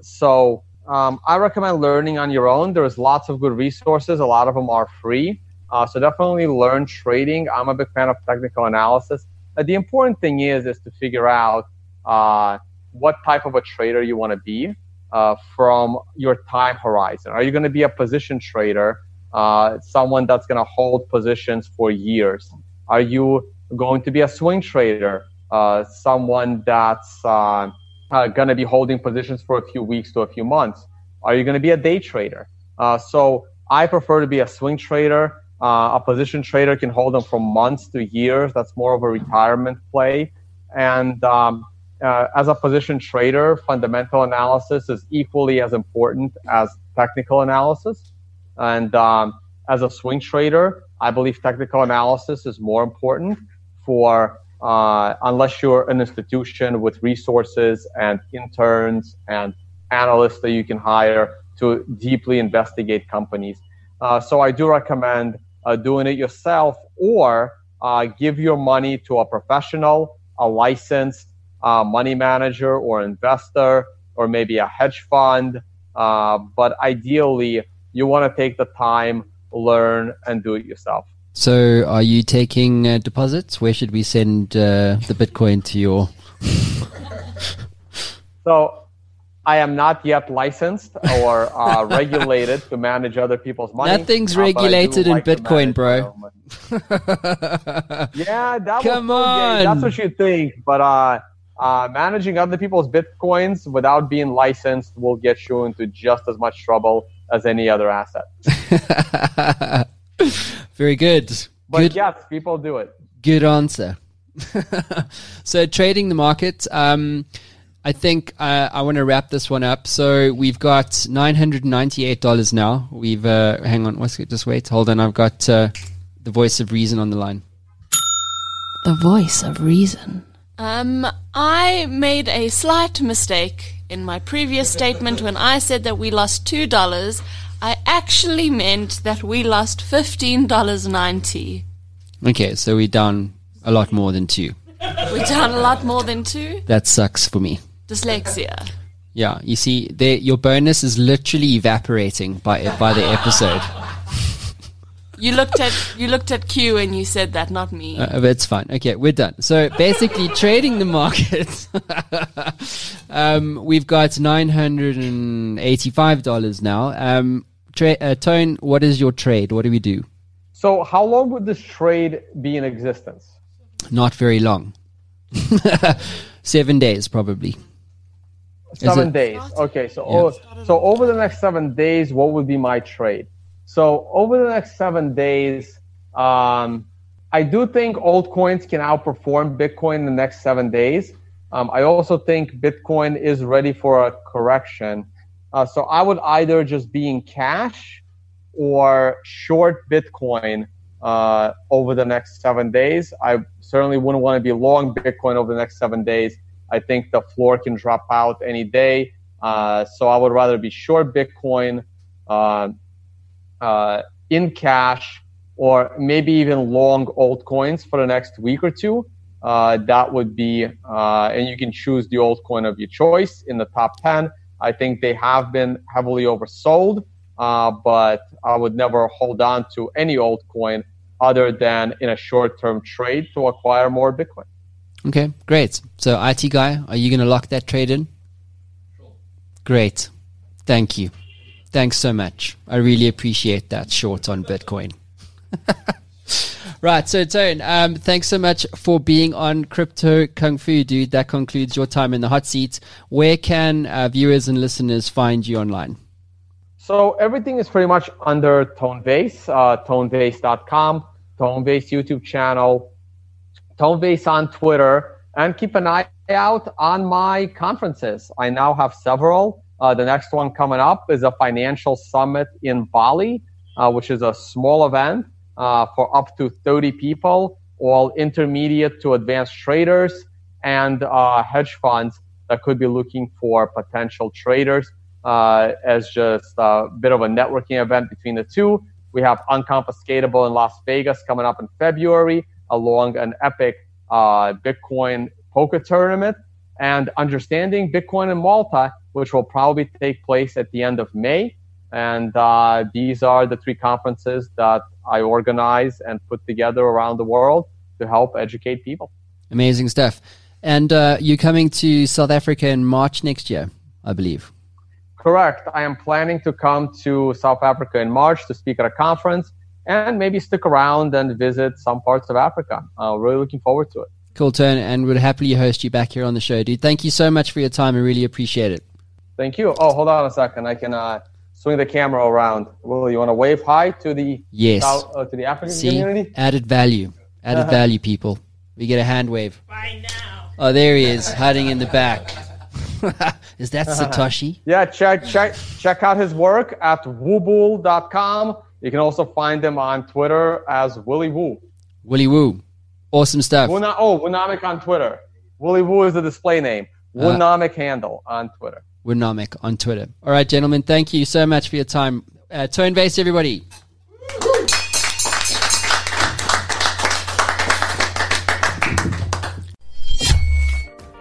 So um, I recommend learning on your own. There's lots of good resources. A lot of them are free. Uh, so definitely learn trading. I'm a big fan of technical analysis. Uh, the important thing is is to figure out uh, what type of a trader you want to be uh, from your time horizon. Are you going to be a position trader, uh, someone that's going to hold positions for years? Are you going to be a swing trader, uh, someone that's going to be holding positions for a few weeks to a few months? Are you going to be a day trader? So I prefer to be a swing trader. Uh, a position trader can hold them from months to years. That's more of a retirement play. And um, uh, as a position trader, fundamental analysis is equally as important as technical analysis. And um, as a swing trader, I believe technical analysis is more important for uh, unless you're an institution with resources and interns and analysts that you can hire to deeply investigate companies. Uh, so I do recommend uh, doing it yourself or uh, give your money to a professional, a licensed uh, money manager or investor, or maybe a hedge fund. Uh, but ideally, you want to take the time, learn, and do it yourself. So, are you taking uh, deposits? Where should we send uh, the Bitcoin to your? [LAUGHS] So I am not yet licensed or uh, [LAUGHS] regulated to manage other people's money. Nothing's uh, but I do regulated in like Bitcoin, bro. my own money. [LAUGHS] Yeah, that Come was Gabe. That's what you think. But uh, uh, managing other people's bitcoins without being licensed will get you into just as much trouble as any other asset. [LAUGHS] Very good. But good. yes, people do it. Good answer. so trading the market. Um, I think uh, I want to wrap this one up. So we've got nine hundred ninety-eight dollars now. We've uh, hang on. Let's just wait. Hold on. I've got uh, the voice of reason on the line. The voice of reason. Um, I made a slight mistake in my previous statement when I said that we lost two dollars. I actually meant that we lost fifteen dollars ninety. Okay, so we're down a lot more than two. We're down a lot more than two. That sucks for me. Dyslexia. Yeah, you see, there, your bonus is literally evaporating by by the episode. You looked at you looked at Q and you said that, not me. Uh, but it's fine. Okay, we're done. So basically, [LAUGHS] trading the market, [LAUGHS] um, we've got nine hundred and eighty-five dollars now. Um, tra- uh, Tone, what is your trade? What do we do? So, how long would this trade be in existence? Not very long. [LAUGHS] Seven days, probably. Seven it- days. Okay, so o- so over the next seven days, what would be my trade? So over the next seven days, um, I do think altcoins can outperform Bitcoin in the next seven days. Um, I also think Bitcoin is ready for a correction. Uh, so I would either just be in cash or short Bitcoin uh, over the next seven days. I certainly wouldn't want to be long Bitcoin over the next seven days. I think the floor can drop out any day. Uh, so I would rather be short Bitcoin uh, uh, in cash or maybe even long altcoins for the next week or two. Uh, that would be, uh, and you can choose the altcoin of your choice in the top 10. I think they have been heavily oversold, but I would never hold on to any altcoin other than in a short term trade to acquire more Bitcoin. Okay, great. So, IT guy, are you going to lock that trade in? Sure. Great. Thank you. Thanks so much. I really appreciate that short on Bitcoin. [LAUGHS] right. So, Tone, um, thanks so much for being on Crypto Kung Fu, dude. That concludes your time in the hot seat. Where can uh, viewers and listeners find you online? So, everything is pretty much under Tone Vays, uh, tonevays.com, Tonebase YouTube channel, Tone Vays on Twitter, and keep an eye out on my conferences. I now have several. Uh, the next one coming up is a financial summit in Bali, uh, which is a small event uh, for up to 30 people, all intermediate to advanced traders and uh, hedge funds that could be looking for potential traders uh, as just a bit of a networking event between the two. We have Unconfiscatable in Las Vegas coming up in February, along an epic uh, Bitcoin poker tournament and understanding Bitcoin in Malta, which will probably take place at the end of May. And uh, these are the three conferences that I organize and put together around the world to help educate people. Amazing stuff. And uh, you're coming to South Africa in March next year, I believe. Correct. I am planning to come to South Africa in March to speak at a conference and maybe stick around and visit some parts of Africa. Uh, really looking forward to it. Cool, Tone, and would happily host you back here on the show, dude. Thank you so much for your time. I really appreciate it. Thank you. Oh, hold on a second. I can uh, swing the camera around. Will you want to wave hi to the yes South, uh, to the African See? community? Added value. Added value, people. We get a hand wave. Bye now. Oh, there he is, hiding in the back. [LAUGHS] is that Satoshi? Yeah, check check check out his work at woobull.com. You can also find them on Twitter as Willy Woo. Willy Woo. Awesome stuff. Wuna, oh, Woonomic on Twitter. Willy Woo is the display name. Woonomic uh, handle on Twitter. Woonomic on Twitter. All right, gentlemen, thank you so much for your time. Uh, Tone Vays, everybody.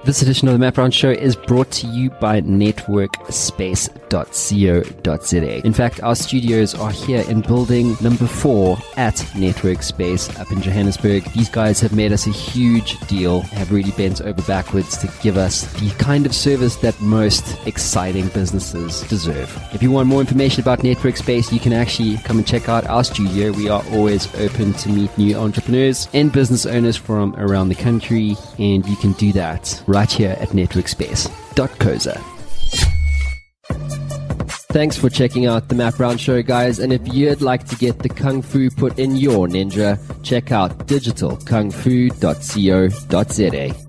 This edition of the Matt Brown Show is brought to you by networkspace.co.za. In fact, our studios are here in building number four at Network Space up in Johannesburg. These guys have made us a huge deal, have really bent over backwards to give us the kind of service that most exciting businesses deserve. If you want more information about Network Space, you can actually come and check out our studio. We are always open to meet new entrepreneurs and business owners from around the country, and you can do that right here at networkspace.coza. Thanks for checking out the Matt Brown Show, guys. And if you'd like to get the Kung Fu put in your ninja, check out digitalkungfu.co.za.